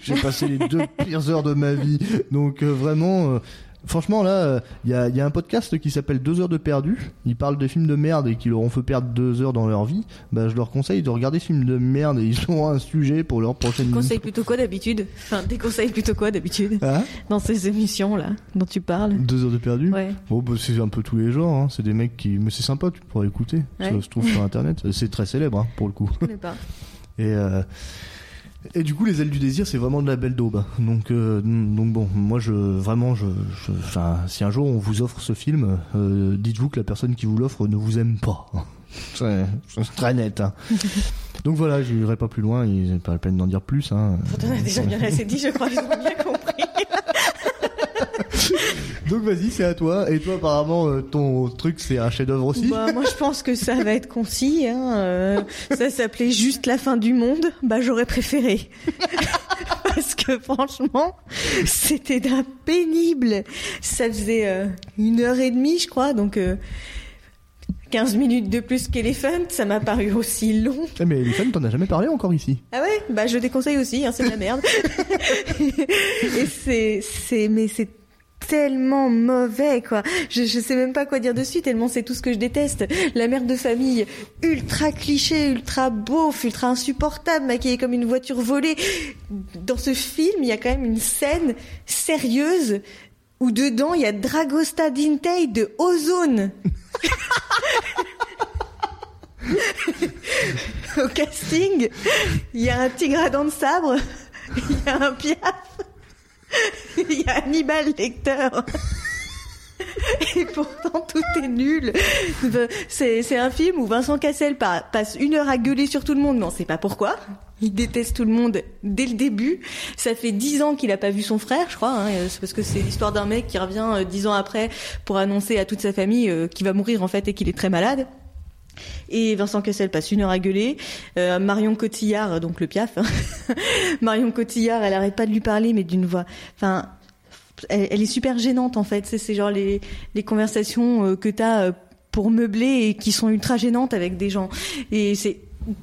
J'ai passé les deux pires heures de ma vie. Donc, euh, vraiment, euh, franchement, là, il y, a, y a un podcast qui s'appelle Deux heures de perdu. Ils parlent de films de merde et qui leur ont fait perdre deux heures dans leur vie. Bah, je leur conseille de regarder ce film de merde et ils ont un sujet pour leur prochaine Conseille plutôt quoi d'habitude Enfin, déconseille plutôt quoi d'habitude Hein Dans ces émissions-là dont tu parles Deux heures de perdu Ouais. Bon, bah, c'est un peu tous les genres, hein. c'est des mecs qui. Mais c'est sympa, tu pourras écouter. Ça se trouve sur internet. C'est très célèbre, hein, pour le coup. Je connais pas. Et, euh, et du coup, les ailes du désir, c'est vraiment de la belle daube. Donc, euh, donc bon, moi, je vraiment, je, je- enfin, si un jour on vous offre ce film, euh, dites-vous que la personne qui vous l'offre ne vous aime pas. C'est très net. hein. Donc voilà, j'irai pas plus loin. Il n'est pas la peine d'en dire plus. Hein. T'en as déjà bien assez dit, je crois, ils ont bien compris. Donc vas-y, c'est à toi. Et toi, apparemment, euh, ton truc, c'est un chef-d'œuvre aussi. Bah, moi, je pense que ça va être concis. Hein. euh, ça s'appelait juste la fin du monde. Bah, j'aurais préféré. Parce que franchement, c'était d'un pénible. Ça faisait euh, une heure et demie, je crois, donc euh, 15 minutes de plus qu'Elephant. Ça m'a paru aussi long. Eh, mais Elephant, t'en as jamais parlé encore ici. Ah ouais? Bah, je déconseille aussi. Hein, c'est de la merde. et c'est, c'est, mais c'est tellement mauvais quoi. Je, je sais même pas quoi dire dessus tellement c'est tout ce que je déteste. La mère de famille ultra cliché, ultra beauf, ultra insupportable, maquillée comme une voiture volée. Dans ce film, il y a quand même une scène sérieuse où dedans il y a Dragosta Dintei de Ozone. Au casting, il y a un tigre à dents de sabre, il y a un piaf, il y a Hannibal Lecter. Et pourtant tout est nul. C'est un film où Vincent Cassel pa- passe une heure à gueuler sur tout le monde, mais on sait pas pourquoi. Il déteste tout le monde dès le début. Ça fait dix ans qu'il a pas vu son frère, je crois. Hein. C'est parce que c'est l'histoire d'un mec qui revient euh, dix ans après pour annoncer à toute sa famille euh, qu'il va mourir en fait et qu'il est très malade. Et Vincent Cassel passe une heure à gueuler. Euh, Marion Cotillard, donc le piaf. hein. Marion Cotillard, elle arrête pas de lui parler, mais d'une voix. Enfin, elle, est super gênante en fait. C'est c'est genre les, les conversations euh, que t'as euh, pour meubler et qui sont ultra gênantes avec des gens. Et c'est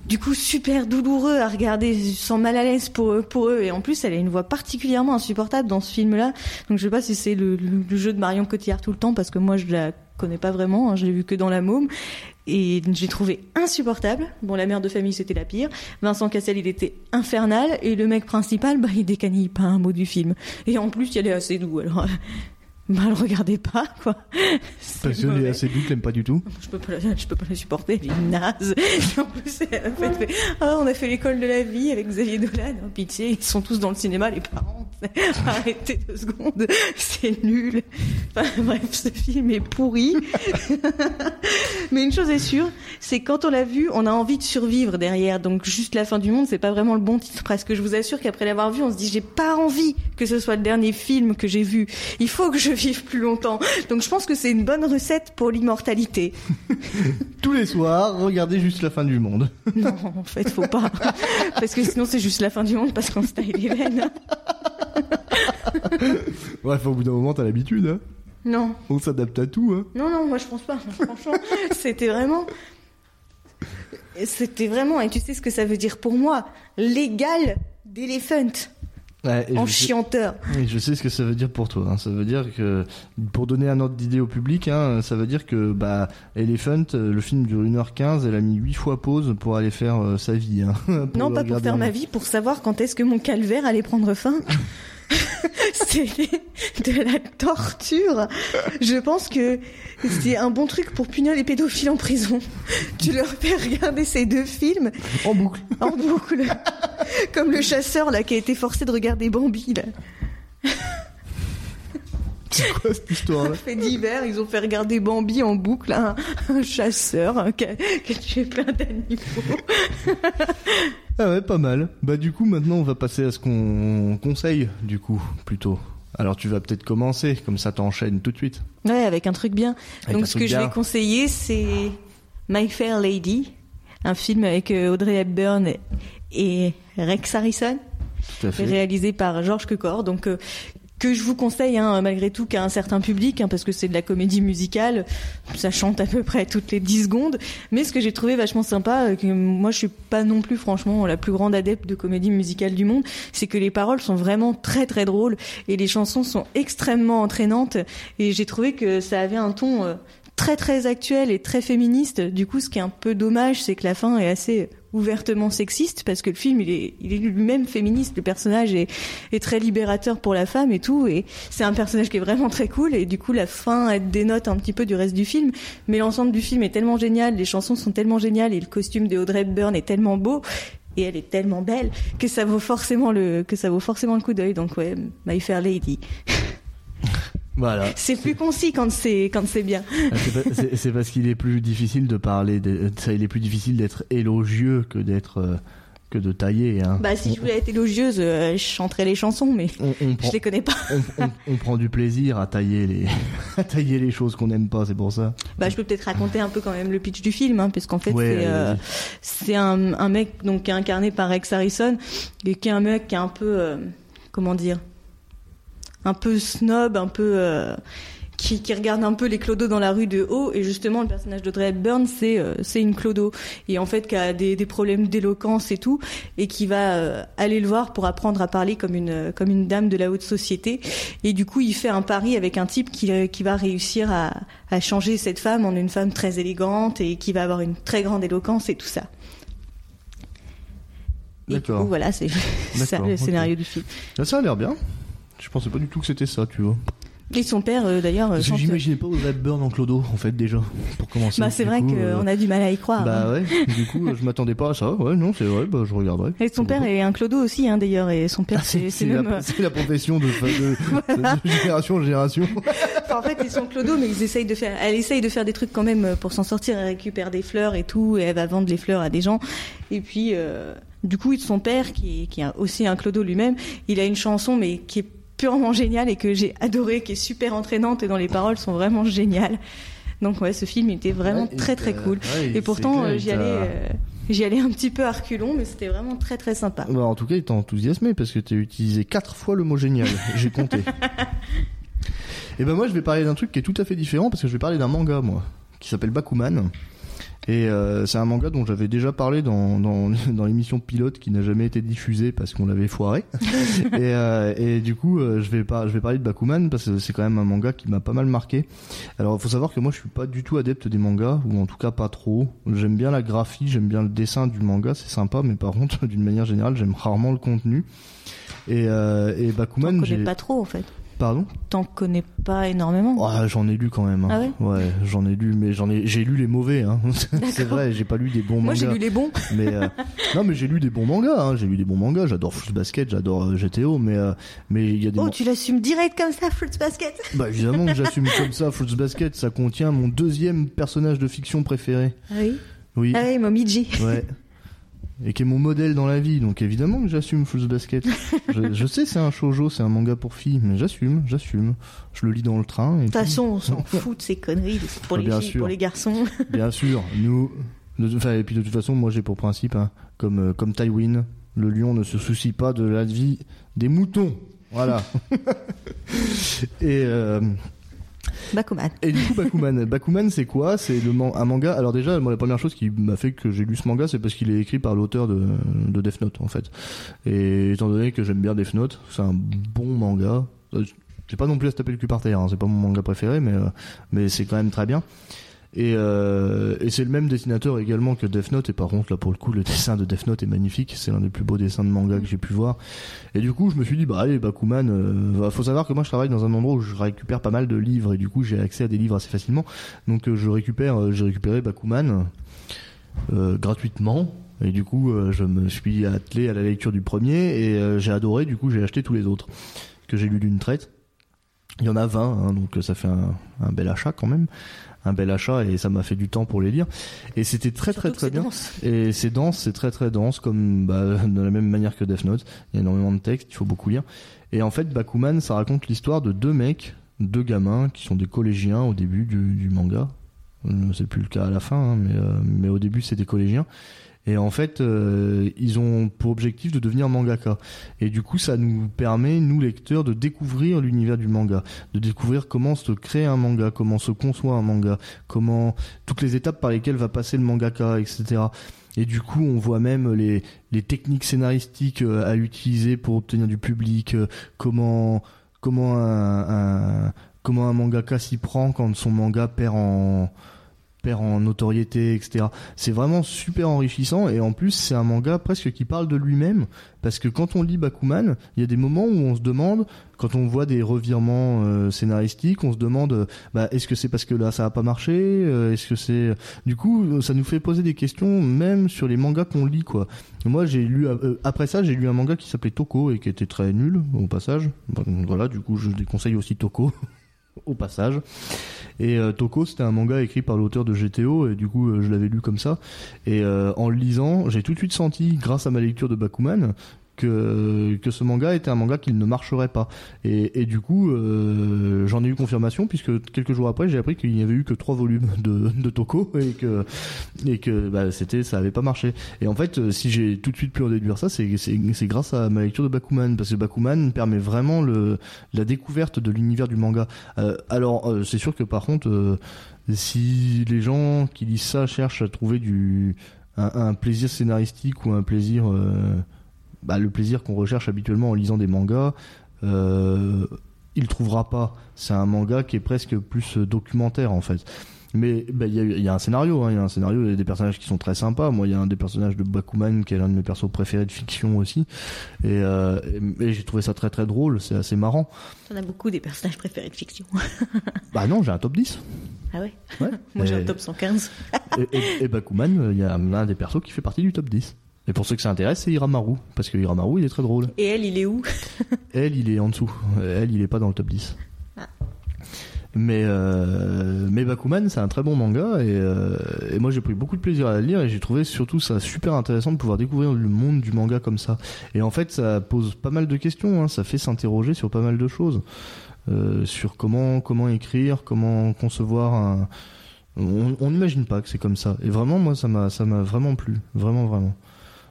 du coup super douloureux à regarder. Je sens mal à l'aise pour eux, pour eux. Et en plus, elle a une voix particulièrement insupportable dans ce film-là. Donc je sais pas si c'est le, jeu de Marion Cotillard tout le temps parce que moi je la connais pas vraiment. hein. je l'ai vu que dans la môme. Et j'ai trouvé insupportable. Bon, la mère de famille, c'était la pire. Vincent Cassel, il était infernal. Et le mec principal, bah, il décanille pas un mot du film. Et en plus, il est assez doux. Alors, bah, le regardez pas, quoi. C'est Parce est assez doux, t'aimes pas du tout. Je peux pas, la- je peux pas la supporter, elle est naze. En plus, fait, fait, ah, on a fait l'école de la vie avec Xavier Dolan. Oh, pitié, ils sont tous dans le cinéma, les parents. Arrêtez deux secondes, c'est nul. Enfin, bref, ce film est pourri. Mais une chose est sûre, c'est quand on l'a vu, on a envie de survivre derrière. Donc juste la fin du monde, c'est pas vraiment le bon titre. Parce que je vous assure qu'après l'avoir vu, on se dit j'ai pas envie que ce soit le dernier film que j'ai vu. Il faut que je vive plus longtemps. Donc je pense que c'est une bonne recette pour l'immortalité. Tous les soirs, regardez juste la fin du monde. Non, en fait, faut pas. Parce que sinon, c'est juste la fin du monde parce qu'on se taille les veines. Bref, au bout d'un moment, t'as l'habitude. Hein. Non, On s'adapte à tout. Hein. non, non, moi je pense pas. Franchement, c'était vraiment. C'était vraiment, et tu sais ce que ça veut dire pour moi? L'égal d'éléphant Ouais, en je sais- chianteur. Je sais ce que ça veut dire pour toi. hein. Ça veut dire que, pour donner un ordre d'idée au public, hein, ça veut dire que bah, Elephant, euh, le film dure 1h15, elle a mis 8 fois pause pour aller faire euh, sa vie. Hein, Non, pas pour faire ma vie, pour savoir quand est-ce que mon calvaire allait prendre fin. C'était de la torture. Je pense que c'est un bon truc pour punir les pédophiles en prison. Tu leur fais regarder ces deux films En boucle. en boucle. Comme le chasseur là qui a été forcé de regarder Bambi là. C'est quoi cette histoire-là Fait divers, ils ont fait regarder Bambi en boucle, un, un chasseur hein, qui, a, qui a tué plein d'animaux. Ah ouais, pas mal. Bah du coup, maintenant, on va passer à ce qu'on conseille, du coup, plutôt. Alors tu vas peut-être commencer, comme ça t'enchaînes tout de suite. Ouais, avec un truc bien. Avec Donc ce que je vais conseiller, c'est My Fair Lady, un film avec euh, Audrey Hepburn et Rex Harrison. Réalisé par Georges Cukor, donc euh, que je vous conseille hein, malgré tout qu'à un certain public, hein, parce que c'est de la comédie musicale, ça chante à peu près toutes les 10 secondes, mais ce que j'ai trouvé vachement sympa, euh, que moi je suis pas non plus franchement la plus grande adepte de comédie musicale du monde, c'est que les paroles sont vraiment très très drôles et les chansons sont extrêmement entraînantes. Et j'ai trouvé que ça avait un ton euh, très très actuel et très féministe. Du coup, ce qui est un peu dommage, c'est que la fin est assez ouvertement sexiste parce que le film il est, il est lui-même féministe. Le personnage est, est très libérateur pour la femme et tout. Et c'est un personnage qui est vraiment très cool. Et du coup, la fin elle dénote un petit peu du reste du film. Mais l'ensemble du film est tellement génial, les chansons sont tellement géniales et le costume de Audrey Hepburn est tellement beau. Et elle est tellement belle que ça vaut forcément le que ça vaut forcément le coup d'œil. Donc ouais, My Fair Lady. Voilà. C'est plus concis quand c'est quand c'est bien. Ah, c'est parce qu'il est plus difficile de parler, de, ça, il est plus difficile d'être élogieux que d'être euh, que de tailler. Hein. Bah si je voulais être élogieuse, euh, je chanterais les chansons, mais on, on prend, je les connais pas. on, prend du plaisir à tailler les, à tailler les choses qu'on n'aime pas, c'est pour ça. Bah je peux peut-être raconter un peu quand même le pitch du film, hein, parce qu'en fait Ouais, c'est euh, un, un mec donc qui est incarné par Rex Harrison et qui est un mec qui est un peu euh, comment dire, un peu snob, un peu euh, qui, qui regarde un peu les clodos dans la rue de haut et justement le personnage d'Audrey Hepburn c'est euh, c'est une clodo et en fait qui a des, des problèmes d'éloquence et tout et qui va euh, aller le voir pour apprendre à parler comme une comme une dame de la haute société et du coup il fait un pari avec un type qui qui va réussir à à changer cette femme en une femme très élégante et qui va avoir une très grande éloquence et tout ça. Et du D'accord. coup, voilà, c'est ça le scénario du film. Là, ça a l'air bien. Je pensais pas du tout que c'était ça, tu vois. Et son père, euh, d'ailleurs, euh, Parce que chante- J'imaginais pas Audrey Hepburn en clodo, en fait, déjà, pour commencer. Bah, c'est Du vrai coup, qu'on euh, a du mal à y croire. Bah hein. ouais, du coup, je m'attendais pas à ça. Ouais, non, c'est vrai, bah je regarderai. Et son père est un clodo aussi, hein, d'ailleurs, et son père, Ah, c'est même. la, c'est la profession de, de, de génération en génération. Enfin, en fait, ils sont clodo, mais ils essayent de faire. Elle essaye de faire des trucs quand même euh, pour s'en sortir. Elle récupère des fleurs et tout, et elle va vendre les fleurs à des gens. Et puis, euh, du coup, son père, qui est, qui est aussi un clodo lui-même, il a une chanson, mais qui est purement géniale et que j'ai adorée, qui est super entraînante et dont les paroles sont vraiment géniales. Donc ouais, ce film était vraiment Ouais, très très euh, cool. ouais, Et pourtant, euh, il j'y t'a- allais, euh, j'y allais un petit peu à reculons, mais c'était vraiment très très sympa. Bah, en tout cas, il t'a enthousiasmé parce que t'as utilisé quatre fois le mot génial. J'ai compté. Et ben moi, je vais parler d'un truc qui est tout à fait différent parce que je vais parler d'un manga, moi, qui s'appelle Bakuman. Et euh, c'est un manga dont j'avais déjà parlé dans, dans, dans l'émission pilote qui n'a jamais été diffusée parce qu'on l'avait foiré. et, euh, et du coup, euh, je vais pas, je vais parler de Bakuman parce que c'est quand même un manga qui m'a pas mal marqué. Alors, il faut savoir que moi, je suis pas du tout adepte des mangas ou en tout cas pas trop. J'aime bien la graphie, j'aime bien le dessin du manga, c'est sympa, mais par contre, d'une manière générale, j'aime rarement le contenu. Et, euh, et Bakuman, connais j'ai pas trop en fait. Pardon. T'en connais pas énormément. Ah, j'en ai lu quand même. hein. Ah ouais j'en ai lu, mais j'en ai, j'ai lu les mauvais. Hein. c'est vrai, j'ai pas lu des bons Moi, j'ai mangas. lu les bons. Mais euh, non, mais j'ai lu des bons mangas. Hein. J'ai lu des bons mangas. J'adore Fruits Basket, j'adore euh, GTO, mais euh, mais il y a des. Oh, tu l'assumes direct comme ça, Fruits Basket. Bah évidemment que j'assume comme ça. Fruits Basket, ça contient mon deuxième personnage de fiction préféré. Ah oui? Oui. Ah oui, Momiji. Ouais. Et qui est mon modèle dans la vie, donc évidemment que j'assume Fruits Basket. Je, je sais, c'est un shoujo, c'est un manga pour filles, mais j'assume, j'assume. Je le lis dans le train. De toute façon, on s'en fout de ces conneries c'est pour Ah, les bien filles, sûr. pour les garçons. Bien sûr, nous. et puis de toute façon, moi j'ai pour principe, hein, comme euh, comme Tywin, le lion ne se soucie pas de la vie des moutons. Voilà. et euh, Bakuman. et du coup, Bakuman, Bakuman, c'est quoi? C'est le man- un manga? Alors déjà, moi, la première chose qui m'a fait que j'ai lu ce manga, c'est parce qu'il est écrit par l'auteur de, de Death Note, en fait. Et étant donné que j'aime bien Death Note, c'est un bon manga. Euh, J'ai pas non plus à se taper le cul par terre. hein, c'est pas mon manga préféré, mais euh, mais c'est quand même très bien. Et, euh, et c'est le même dessinateur également que Death Note. Et par contre, là, pour le coup, le dessin de Death Note est magnifique. C'est l'un des plus beaux dessins de manga que j'ai pu voir. Et du coup, je me suis dit, bah allez, Bakuman. Euh, faut savoir que moi, je travaille dans un endroit où je récupère pas mal de livres. Et du coup, j'ai accès à des livres assez facilement. Donc, euh, je récupère, euh, j'ai récupéré Bakuman gratuitement. Et du coup, je me suis attelé à la lecture du premier et j'ai adoré. Du coup, j'ai acheté tous les autres que j'ai lus d'une traite. Il y en a 20, hein, donc ça fait un bel achat quand même un bel achat et ça m'a fait du temps pour les lire. Et c'était très très très bien. Dense. et c'est dense c'est très très dense comme bah, de la même manière que Death Note. Il y a énormément de textes il faut beaucoup lire. Et en fait Bakuman ça raconte l'histoire de deux mecs deux gamins qui sont des collégiens au début du, du manga. Euh, c'est plus le cas à la fin hein, mais, euh, mais au début c'est des collégiens et en fait, euh, ils ont pour objectif de devenir mangaka. Et du coup, ça nous permet, nous lecteurs, de découvrir l'univers du manga, de découvrir comment se crée un manga, comment se conçoit un manga, comment toutes les étapes par lesquelles va passer le mangaka, etc. Et du coup, on voit même les, les techniques scénaristiques euh, à utiliser pour obtenir du public, euh, comment comment un, un- comment un mangaka s'y prend quand son manga perd en en notoriété, etc. C'est vraiment super enrichissant et en plus c'est un manga presque qui parle de lui-même parce que quand on lit Bakuman, il y a des moments où on se demande, quand on voit des revirements euh, scénaristiques, on se demande, bah, est-ce que c'est parce que là ça a pas marché, Euh, est-ce que c'est, du coup ça nous fait poser des questions même sur les mangas qu'on lit quoi. Moi j'ai lu euh, après ça j'ai lu un manga qui s'appelait Toko et qui était très nul au passage. Voilà du coup je déconseille aussi Toko au passage. Et euh, Toko, c'était un manga écrit par l'auteur de GTO, et du coup, euh, je l'avais lu comme ça. Et euh, en le lisant, j'ai tout de suite senti, grâce à ma lecture de Bakuman, que, que ce manga était un manga qui ne marcherait pas. Et, et du coup, euh, j'en ai eu confirmation, puisque quelques jours après, j'ai appris qu'il n'y avait eu que trois volumes de, de Toko, et que, et que bah, c'était, ça avait pas marché. Et en fait, euh, si j'ai tout de suite pu en déduire ça, c'est, c'est, c'est grâce à ma lecture de Bakuman, parce que Bakuman permet vraiment le, la découverte de l'univers du manga. Euh, alors, c'est sûr que par contre, si les gens qui lisent ça cherchent à trouver du un, plaisir scénaristique ou un plaisir, bah, le plaisir qu'on recherche habituellement en lisant des mangas, euh, il trouvera pas. C'est un manga qui est presque plus documentaire en fait. Mais bah, il y, a, il y a un scénario, hein, il y a un scénario, y a des personnages qui sont très sympas. Moi, il y a un des personnages de Bakuman qui est l'un de mes persos préférés de fiction aussi, et, euh, et- et j'ai trouvé ça très très drôle. C'est assez marrant. T'en as beaucoup des personnages préférés de fiction. Bah non, j'ai un top 10. Ah ouais? Ouais. Moi j'ai un top 115. et, Bakuman, il y a un des persos qui fait partie du top 10. Et pour ceux que ça intéresse, c'est Hiramaru. Parce que Hiramaru, il est très drôle. Et elle, il est où? Elle, il est en dessous. Elle, il est pas dans le top 10. Ah. Mais, euh, mais Bakuman, c'est un très bon manga. Et, euh, et moi, j'ai pris beaucoup de plaisir à le lire. Et j'ai trouvé surtout ça super intéressant de pouvoir découvrir le monde du manga comme ça. Et en fait, ça pose pas mal de questions. hein. Ça fait s'interroger sur pas mal de choses. Euh, sur comment, comment écrire, comment concevoir un. On n'imagine pas que c'est comme ça. Et vraiment, moi, ça m'a vraiment plu. Vraiment, vraiment.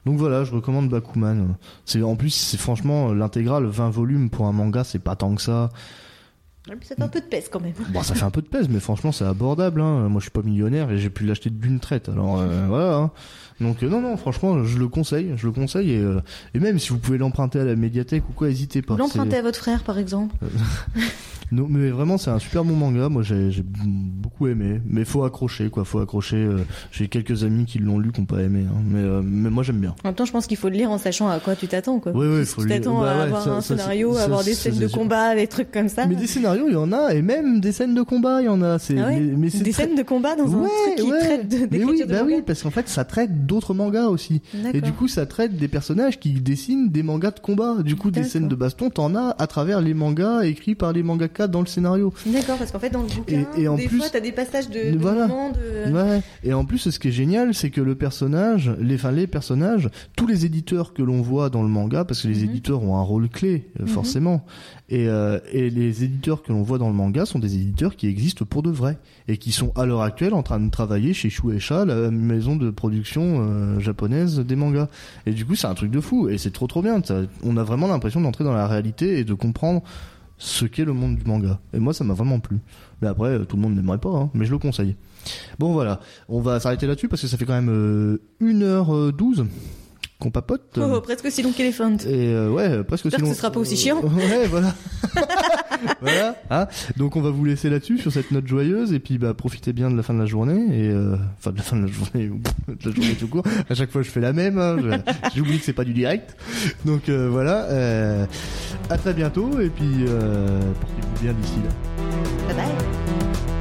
Donc voilà, je recommande Bakuman. C'est en plus, c'est franchement l'intégrale 20 volumes pour un manga, c'est pas tant que ça. Ça fait un peu de pèse quand même. Bon, ça fait un peu de pèse, mais franchement, c'est abordable. Hein. Moi, je suis pas millionnaire et j'ai pu l'acheter d'une traite. Alors euh, voilà. hein. Donc euh, non, non, franchement, je le conseille, je le conseille et, euh, et même si vous pouvez l'emprunter à la médiathèque ou quoi, hésitez pas. C'est- à votre frère par exemple. Non, mais vraiment, c'est un super bon manga. Moi, j'ai j'ai beaucoup aimé. Mais faut accrocher, quoi. Faut accrocher. J'ai quelques amis qui l'ont lu, qui n'ont pas aimé. hein. Mais, mais moi, j'aime bien. En même temps, je pense qu'il faut le lire en sachant à quoi tu t'attends. Quoi. Ouais, si faut tu t'attends Bah à ouais, avoir ça- un ça, scénario, c'est- à avoir des scènes c'est de combat, des trucs comme ça. Mais des scénarios, il y en a, et même des scènes de combat, il y en a. C'est, Ah ouais mais, mais c'est des très- scènes de combat dans un Ouais, truc qui ouais. traite de, Mais oui, de bah manga. oui, parce qu'en fait, ça traite d'autres mangas aussi. Et du coup, ça traite des personnages qui dessinent des mangas de combat. Du coup, des scènes de baston, t'en as à travers les mangas écrits par les mangaka dans le scénario. D'accord, parce qu'en fait, dans le bouquin, Et- et en des plus- fois, t'as des passages de, de Voilà. moments de... Ouais. Et en plus, ce qui est génial, c'est que le personnage, les, enfin, les personnages, tous les éditeurs que l'on voit dans le manga, parce que les Mhm. éditeurs ont un rôle clé, euh, Mhm. Euh, et les éditeurs que l'on voit dans le manga sont des éditeurs qui existent pour de vrai. Et qui sont à l'heure actuelle en train de travailler chez Shueisha, la maison de production euh, japonaise des mangas. Et du coup, c'est un truc de fou. Et c'est trop trop bien. On a vraiment l'impression d'entrer dans la réalité et de comprendre ce qu'est le monde du manga. Et moi, ça m'a vraiment plu. Mais après, euh, tout le monde n'aimerait pas, hein, mais je le conseille. Bon, voilà. On va s'arrêter là-dessus parce que ça fait quand même euh, 1h12 qu'on papote. Oh, presque aussi long qu'Elephant. Et euh, ouais, presque J'espère sinon. que ce sera pas aussi chiant. Ouais, voilà. voilà. Hein Donc on va vous laisser là-dessus sur cette note joyeuse et puis bah profitez bien de la fin de la journée et euh, enfin de la fin de la journée ou de la journée tout court. À chaque fois je fais la même. Hein, J'oublie que c'est pas du direct. Donc euh, voilà. À très bientôt et puis portez-vous bien d'ici là. Bye bye.